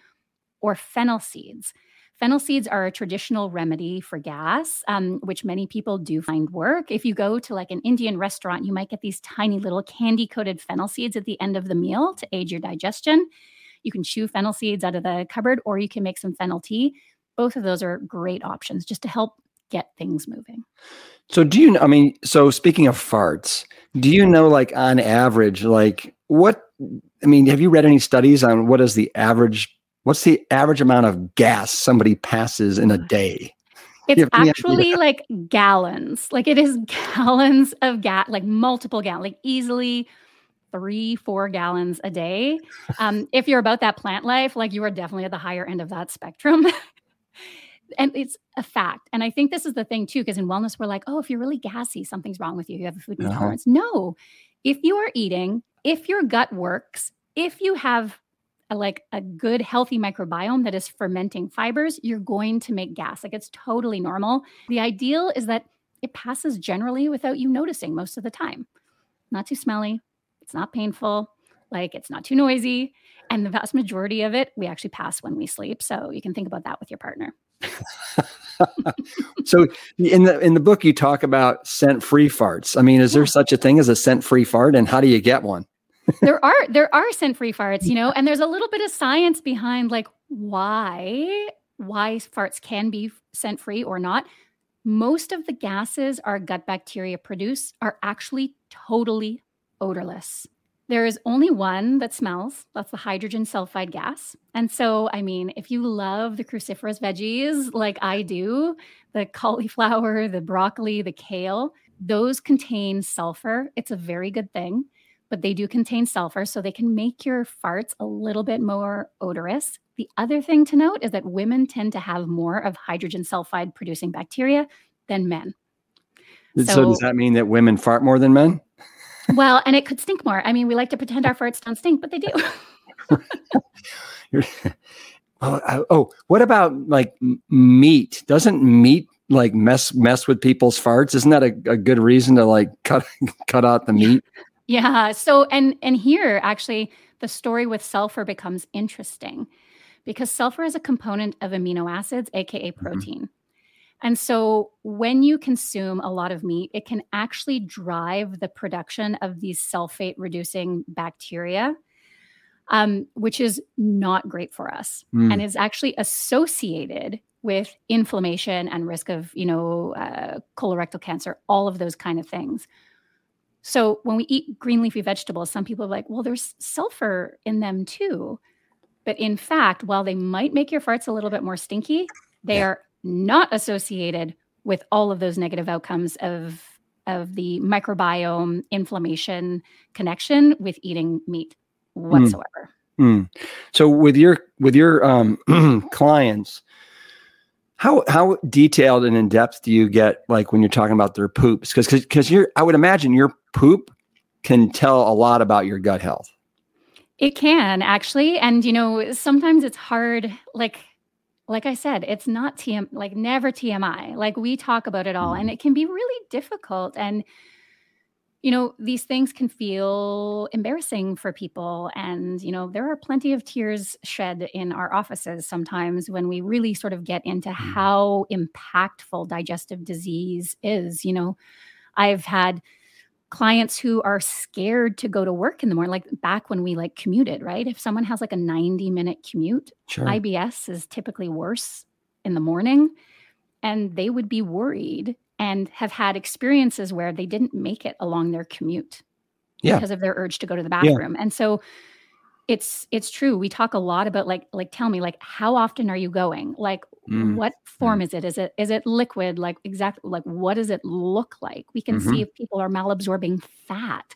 or fennel seeds. Fennel seeds are a traditional remedy for gas, um, which many people do find work. If you go to like an Indian restaurant, you might get these tiny little candy coated fennel seeds at the end of the meal to aid your digestion. You can chew fennel seeds out of the cupboard, or you can make some fennel tea. Both of those are great options just to help get things moving. So, do you, I mean, so speaking of farts, do you know, like on average, like what, I mean, have you read any studies on what is the average What's the average amount of gas somebody passes in a day? It's actually like gallons. Like it is <laughs> gallons of gas, like multiple gallons, like easily three, four gallons a day. Um, if you're about that plant life, like you are definitely at the higher end of that spectrum. <laughs> and it's a fact. And I think this is the thing too, because in wellness, we're like, oh, if you're really gassy, something's wrong with you. You have a food uh-huh. intolerance. No, if you are eating, if your gut works, if you have a, like a good healthy microbiome that is fermenting fibers, you're going to make gas. Like it's totally normal. The ideal is that it passes generally without you noticing most of the time. Not too smelly, it's not painful, like it's not too noisy, and the vast majority of it we actually pass when we sleep. So you can think about that with your partner. <laughs> so in the in the book you talk about scent free farts. I mean, is there such a thing as a scent free fart and how do you get one? there are there are scent free farts, you <laughs> know, and there's a little bit of science behind like why why farts can be scent free or not. Most of the gases our gut bacteria produce are actually totally odorless. There is only one that smells. That's the hydrogen sulfide gas. And so, I mean, if you love the cruciferous veggies like I do, the cauliflower, the broccoli, the kale, those contain sulfur. It's a very good thing but they do contain sulfur, so they can make your farts a little bit more odorous. The other thing to note is that women tend to have more of hydrogen sulfide producing bacteria than men. So, so does that mean that women fart more than men? Well, and it could stink more. I mean, we like to pretend our farts don't stink, but they do. <laughs> oh, oh, what about like meat? Doesn't meat like mess mess with people's farts? Isn't that a, a good reason to like <laughs> cut cut out the meat? Yeah. So and and here actually the story with sulfur becomes interesting because sulfur is a component of amino acids, aka mm-hmm. protein. Mm-hmm. And so when you consume a lot of meat, it can actually drive the production of these sulfate reducing bacteria, um, which is not great for us mm. and is actually associated with inflammation and risk of, you know, uh, colorectal cancer, all of those kind of things. So when we eat green leafy vegetables, some people are like, well, there's sulfur in them too. But in fact, while they might make your farts a little bit more stinky, they yeah. are not associated with all of those negative outcomes of of the microbiome inflammation connection with eating meat hmm. whatsoever. Mm. Mm. So with your with your um, <clears throat> clients, how how detailed and in depth do you get like when you're talking about their poops? Because because you're I would imagine your poop can tell a lot about your gut health. It can actually, and you know sometimes it's hard. Like like I said, it's not TM like never TMI. Like we talk about it all, and it can be really difficult and you know, these things can feel embarrassing for people. And, you know, there are plenty of tears shed in our offices sometimes when we really sort of get into mm-hmm. how impactful digestive disease is. You know, I've had clients who are scared to go to work in the morning, like back when we like commuted, right? If someone has like a 90 minute commute, sure. IBS is typically worse in the morning. And they would be worried and have had experiences where they didn't make it along their commute yeah. because of their urge to go to the bathroom. Yeah. And so it's it's true. We talk a lot about like like tell me like how often are you going? Like mm. what form mm. is it? Is it is it liquid? Like exactly like what does it look like? We can mm-hmm. see if people are malabsorbing fat,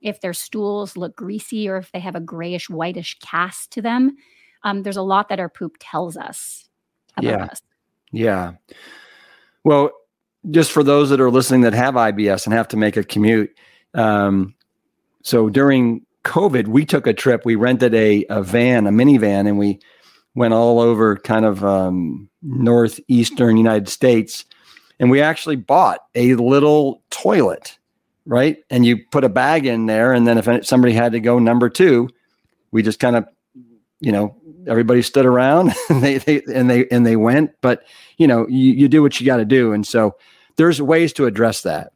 if their stools look greasy or if they have a grayish whitish cast to them. Um, there's a lot that our poop tells us about yeah. us. Yeah. Well, just for those that are listening that have IBS and have to make a commute, um, so during COVID, we took a trip. We rented a, a van, a minivan, and we went all over kind of um, northeastern United States. And we actually bought a little toilet, right? And you put a bag in there, and then if somebody had to go number two, we just kind of, you know, everybody stood around <laughs> and they, they and they and they went. But you know, you, you do what you got to do, and so there's ways to address that,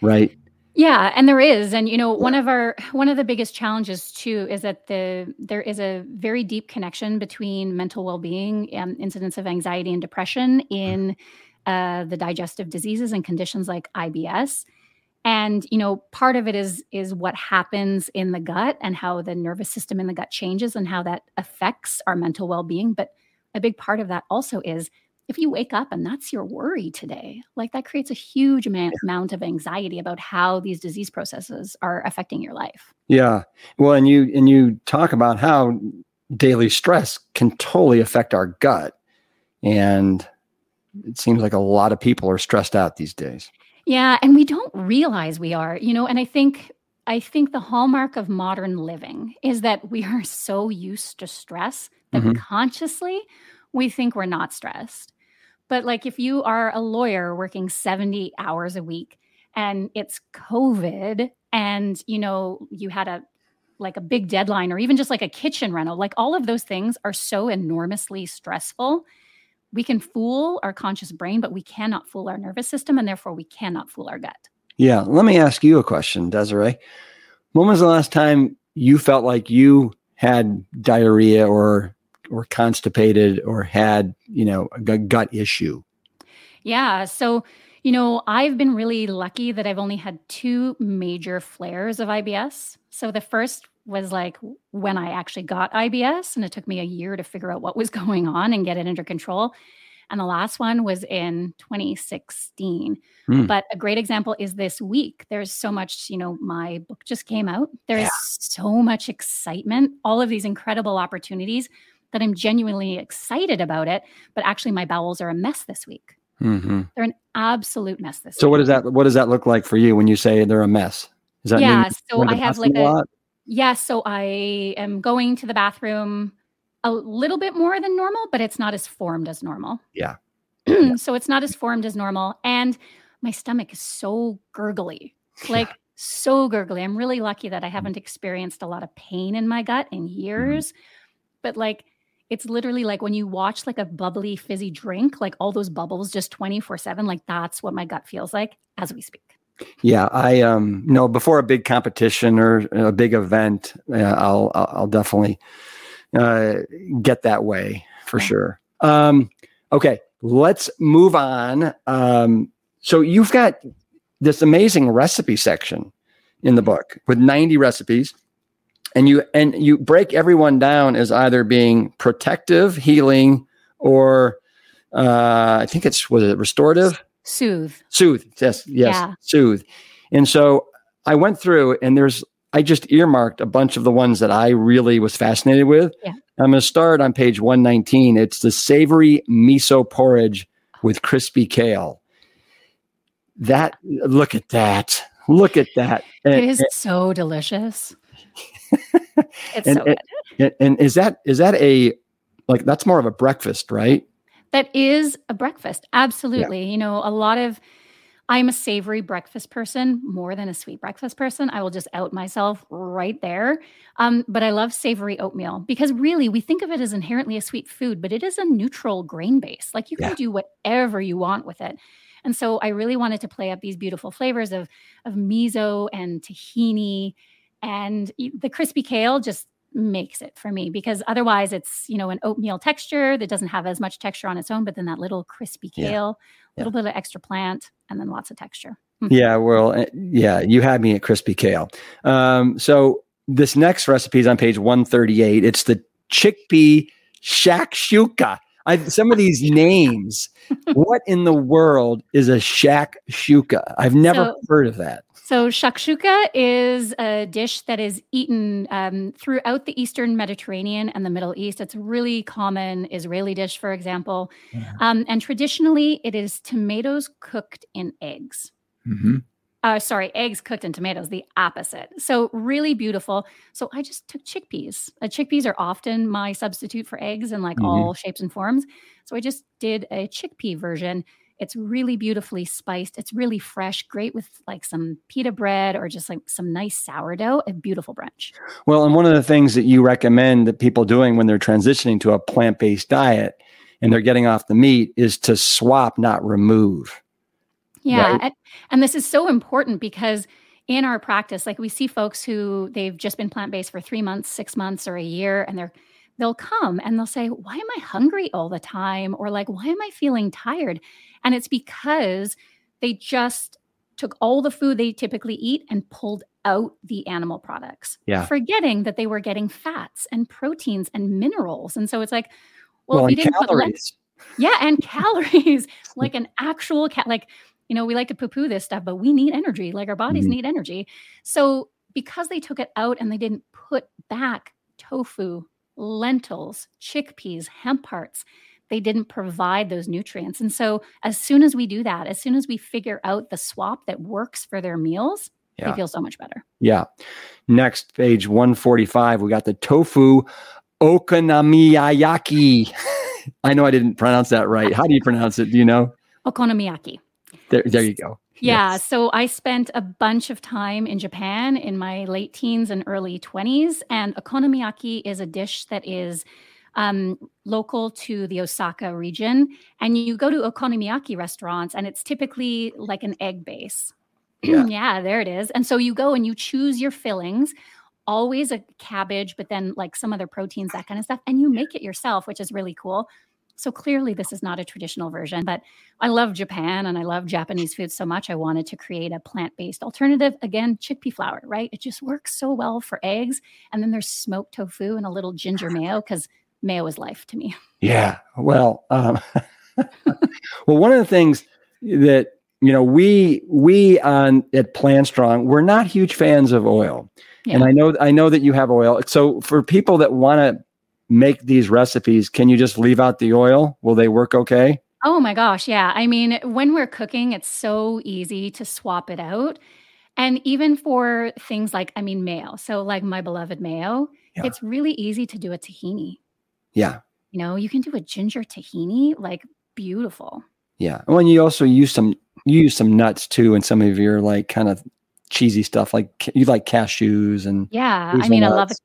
right? Yeah, and there is, and you know, one of our one of the biggest challenges too is that the there is a very deep connection between mental well-being and incidence of anxiety and depression in uh, the digestive diseases and conditions like IBS. And you know, part of it is is what happens in the gut and how the nervous system in the gut changes and how that affects our mental well-being. But a big part of that also is if you wake up and that's your worry today, like that creates a huge amount of anxiety about how these disease processes are affecting your life. Yeah. Well, and you and you talk about how daily stress can totally affect our gut. And it seems like a lot of people are stressed out these days. Yeah, and we don't realize we are, you know, and I think I think the hallmark of modern living is that we are so used to stress that mm-hmm. consciously we think we're not stressed. But like if you are a lawyer working 70 hours a week and it's COVID and you know you had a like a big deadline or even just like a kitchen rental, like all of those things are so enormously stressful. We can fool our conscious brain, but we cannot fool our nervous system and therefore we cannot fool our gut. Yeah. Let me ask you a question, Desiree. When was the last time you felt like you had diarrhea or or constipated or had, you know, a gut issue? Yeah. So, you know, I've been really lucky that I've only had two major flares of IBS. So the first was like when I actually got IBS, and it took me a year to figure out what was <laughs> going on and get it under control. And the last one was in 2016. Mm. But a great example is this week. There's so much, you know, my book just came out. There's yeah. so much excitement, all of these incredible opportunities that I'm genuinely excited about it, but actually my bowels are a mess this week. Mm-hmm. They're an absolute mess this. So week. what does that what does that look like for you when you say they're a mess? Does that yeah? so I have like a, a yeah. So I am going to the bathroom a little bit more than normal, but it's not as formed as normal. Yeah. <clears throat> so it's not as formed as normal, and my stomach is so gurgly, <laughs> like. so gurgly. I'm really lucky that I haven't experienced a lot of pain in my gut in mm-hmm. years. Mm-hmm. But like it's literally like when you watch like a bubbly fizzy drink like all those bubbles just 24 7 like that's what my gut feels like as we speak. Yeah i um you know before a big competition or a big event uh, i'll i'll definitely uh, get that way for sure. Um okay let's move on. Um so you've got this amazing recipe section in the book with 90 recipes and you and you break everyone down as either being protective, healing, or uh, I think it's was it restorative, soothe, soothe. Yes, yes, yeah. soothe. And so I went through, and there's I just earmarked a bunch of the ones that I really was fascinated with. Yeah. I'm going to start on page 119. It's the savory miso porridge with crispy kale. That look at that. Look at that. It is and, so delicious it's and, so good. <laughs> And, and is that is that a like that's more of a breakfast, right? That is a breakfast. Absolutely. Yeah. You know, a lot of I'm a savory breakfast person more than a sweet breakfast person. I will just out myself right there. Um, but I love savory oatmeal because really we think of it as inherently a sweet food, but it is a neutral grain base. Like you can yeah. do whatever you want with it. And so I really wanted to play up these beautiful flavors of of miso and tahini and the crispy kale just makes it for me because otherwise it's you know an oatmeal texture that doesn't have as much texture on its own but then that little crispy kale a yeah. little bit of extra plant and then lots of texture. Mm-hmm. yeah well eh, yeah you had me at crispy kale. Um, so this next recipe is on page 138 it's the chickpea shakshuka. I, some of these <laughs> names what in the world is a shakshuka? I've never so, heard of that so, shakshuka is a dish that is eaten um, throughout the Eastern Mediterranean and the Middle East. It's a really common Israeli dish, for example. Yeah. Um, and traditionally, it is tomatoes cooked in eggs. Mm-hmm. uh, sorry, eggs cooked in tomatoes, the opposite. So really beautiful. So I just took chickpeas. Uh, chickpeas are often my substitute for eggs in like Mhm. all shapes and forms. So I just did a chickpea version. It's really beautifully spiced. It's really fresh, great with like some pita bread or just like some nice sourdough. A beautiful brunch. Well, and one of the things that you recommend that people doing when they're transitioning to a plant-based diet and they're getting off the meat is to swap, not remove. Yeah. Right. And, and this is so important because in our practice, like we see folks who they've just been plant based for three months, six months, or a year, and they're they'll come and they'll say, Why am I hungry all the time? Or like, why am I feeling tired? And it's because they just took all the food they typically eat and pulled out the animal products, Yeah. forgetting that they were getting fats and proteins and minerals. And so it's like, well, Well, if you didn't put le- <laughs> yeah, and <laughs> calories, like an actual cat. Like, you know, we like to poo poo this stuff, but we need energy. Like our bodies Mhm. need energy. So because they took it out and they didn't put back tofu, lentils, chickpeas, hemp hearts, they didn't provide those nutrients. And so as soon as we do that, as soon as we figure out the swap that works for their meals, Yeah. they feel so much better. Yeah. Next, page 145, we got the tofu okonomiyaki. <laughs> I know I didn't pronounce that right. How do you pronounce it? Do you know? Okonomiyaki. There, there you go. Yeah. Yes. So I spent a bunch of time in Japan in my late teens and early 20s. And okonomiyaki is a dish that is um, local to the Osaka region. And you go to okonomiyaki restaurants, and it's typically like an egg base. <clears throat> Yeah. yeah, there it is. And so you go and you choose your fillings. Always a cabbage, but then like some other proteins, that kind of stuff. And you make it yourself, which is really cool. So clearly, this is not a traditional version, but I love Japan and I love Japanese food so much. I wanted to create a plant based alternative. Again, chickpea flour, right? It just works so well for eggs. And then there's smoked tofu and a little ginger <laughs> mayo because mayo is life to me. Yeah. Well, um, <laughs> well, one of the things that you know we we on at PLANTSTRONG we're not huge fans of oil, and I know I know that you have oil. So for people that want to make these recipes, can you just leave out the oil? Will they work okay? Oh my gosh. Yeah. I mean, when we're cooking, it's so easy to swap it out. And even for things like, I mean, mayo. So, like my beloved mayo, Yeah. it's really easy to do a tahini. Yeah. You know, you can do a ginger tahini, like beautiful. Yeah. Well, and you also use some you use some nuts too, and some of your like kind of cheesy stuff, like you like cashews and Yeah. I mean, I love it.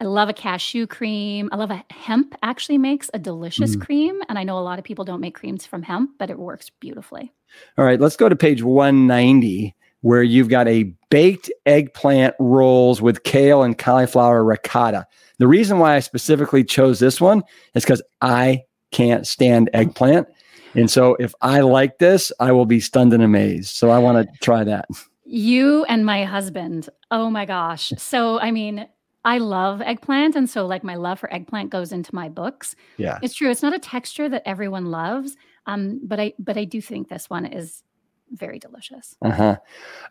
I love a cashew cream. I love a hemp actually makes a delicious Mm. cream. And I know a lot of people don't make creams from hemp, but it works beautifully. All right, let's go to page 190 where you've got a baked eggplant rolls with kale and cauliflower ricotta. The reason why I specifically chose this one is because I can't stand eggplant. And so if I like this, I will be stunned and amazed. So I want to try that. You and my husband. Oh my gosh. So, I mean, I love eggplant. And so, like, my love for eggplant goes into my books. Yeah. It's true. It's not a texture that everyone loves. Um, but I, but I do think this one is very delicious. Uh-huh.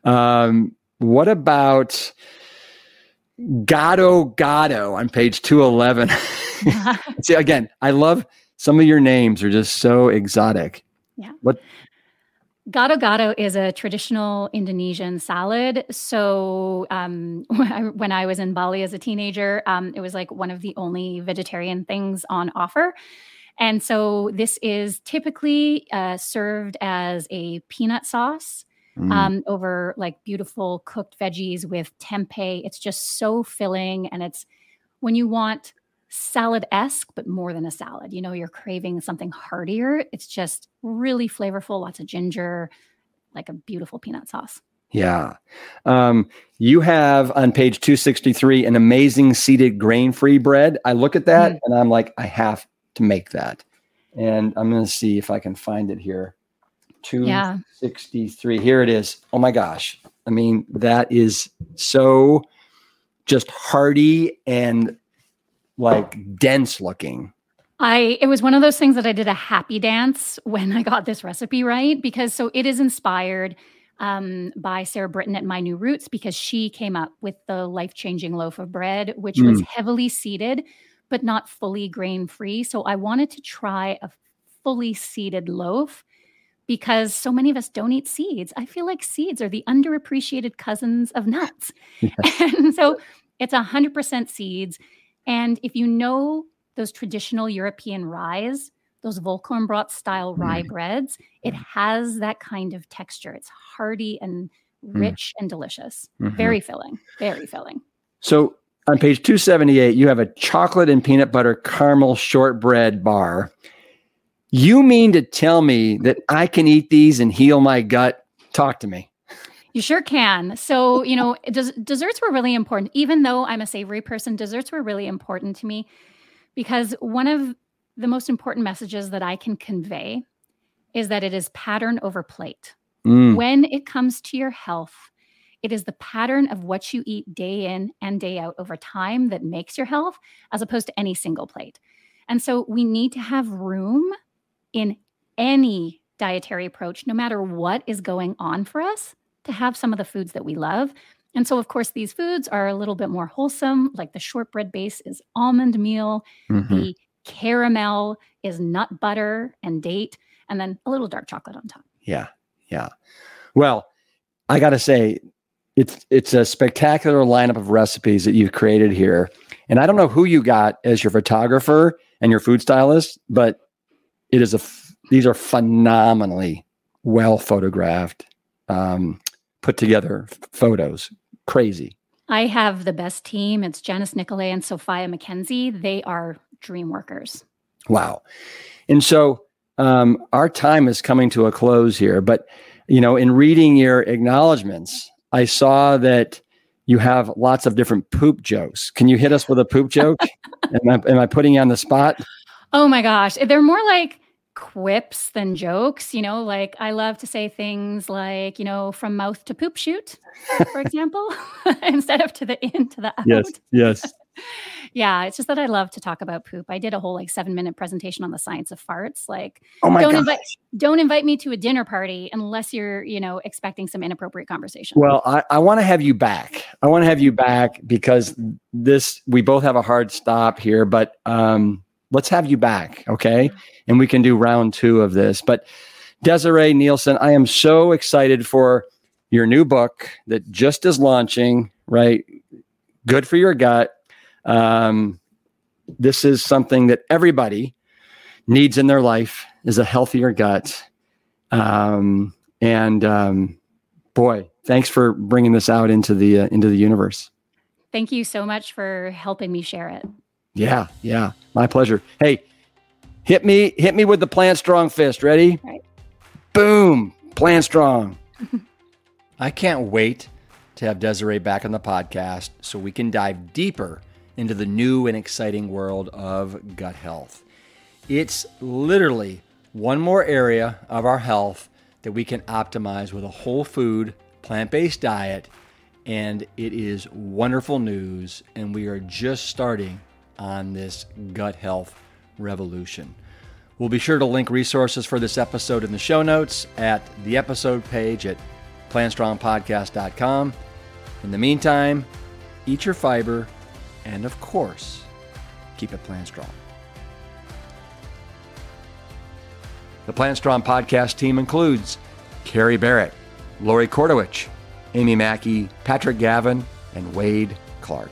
Um, what about Gado Gado on page 211? <laughs> <laughs> See, again, I love some of your names are just so exotic. Gado gado is a traditional Indonesian salad. So um, <laughs> when, I, when I was in Bali as a teenager, um, it was like one of the only vegetarian things on offer. And so this is typically uh, served as a peanut sauce Mm. um, over like beautiful cooked veggies with tempeh. It's just so filling. And it's when you want salad esque, but more than a salad, you know, you're craving something heartier. It's just really flavorful, lots of ginger, like a beautiful peanut sauce. Yeah. Um, you have on page 263 an amazing seeded grain free bread. I look at that and I'm like, I have to make that. And I'm going to see if I can find it here. Yeah. 263. Here it is. Oh my gosh. I mean, that is so just hearty and like dense looking. I it was one of those things that I did a happy dance when I got this recipe right because so it is inspired um, by Sarah Britton at My New Roots because she came up with the life changing loaf of bread, which was heavily seeded but not fully grain free. So I wanted to try a fully seeded loaf because so many of us don't eat seeds. I feel like seeds are the underappreciated cousins of nuts. <laughs> <laughs> and so it's a 100% seeds. And if you know those traditional European ryes, those Vollkornbrot style rye mm. breads, it has that kind of texture. It's hearty and mm. rich mm. and delicious. Mm-hmm. Very filling, very filling. So on page 278, you have a chocolate and peanut butter caramel shortbread bar. You mean to tell me that I can eat these and heal my gut? Talk to me. You sure can. So, you know, des- desserts were really important. Even though I'm a savory person, desserts were really important to me because one of the most important messages that I can convey is that it is pattern over plate. Mm. When it comes to your health, it is the pattern of what you eat day in and day out over time that makes your health, as opposed to any single plate. And so we need to have room in any dietary approach, no matter what is going on for us, to have some of the foods that we love. And so, of course, these foods are a little bit more wholesome, like the shortbread base is almond meal, mm-hmm. the caramel is nut butter and date, and then a little dark chocolate on top. Yeah. Yeah. Well, I got to say, it's it's a spectacular lineup of recipes that you've created here. And I don't know who you got as your photographer and your food stylist, but it is a these are phenomenally well photographed, um, put together photos. Crazy. I have the best team. It's Janis Nicolay and Sophia McKenzie. They are dream workers. Wow. And so um, our time is coming to a close here, but you know, in reading your acknowledgments, I saw that you have lots of different poop jokes. Can you hit us with a poop joke? <laughs> am, I, am I putting you on the spot? Oh my gosh. They're more like quips than jokes. You know, like I love to say things like, you know, from mouth to poop shoot, for <laughs> example, <laughs> instead of to the in to the out. Yes. Yes. <laughs> yeah, it's just that I love to talk about poop. I did a whole like seven minute presentation on the science of farts. Like, oh my don't gosh. invite don't invite me to a dinner party unless you're you know expecting some inappropriate conversation. Well, I, I want to have you back. I want to have you back because this we both have a hard stop here, but um, let's have you back, okay? And we can do round two of this. But Desiree Nielsen, I am so excited for your new book that just is launching. Right, good for your gut um, this is something that everybody needs in their life is a healthier gut. Um, and um, boy, thanks for bringing this out into the uh, into the universe. Thank you so much for helping me share it. Yeah, yeah, my pleasure. Hey, hit me, hit me with the PLANTSTRONG fist. Ready? Right. Boom, PLANTSTRONG. <laughs> I can't wait to have Desiree back on the podcast so we can dive deeper into the new and exciting world of gut health. It's literally one more area of our health that we can optimize with a whole food, plant based diet. And it is wonderful news. And we are just starting on this gut health revolution. We'll be sure to link resources for this episode in the show notes at the episode page at plantstrongpodcast.com. In the meantime, eat your fiber and of course, keep it PLANTSTRONG. The PLANTSTRONG podcast team includes Carrie Barrett, Lori Kordowich, Amy Mackey, Patrick Gavin, and Wade Clark.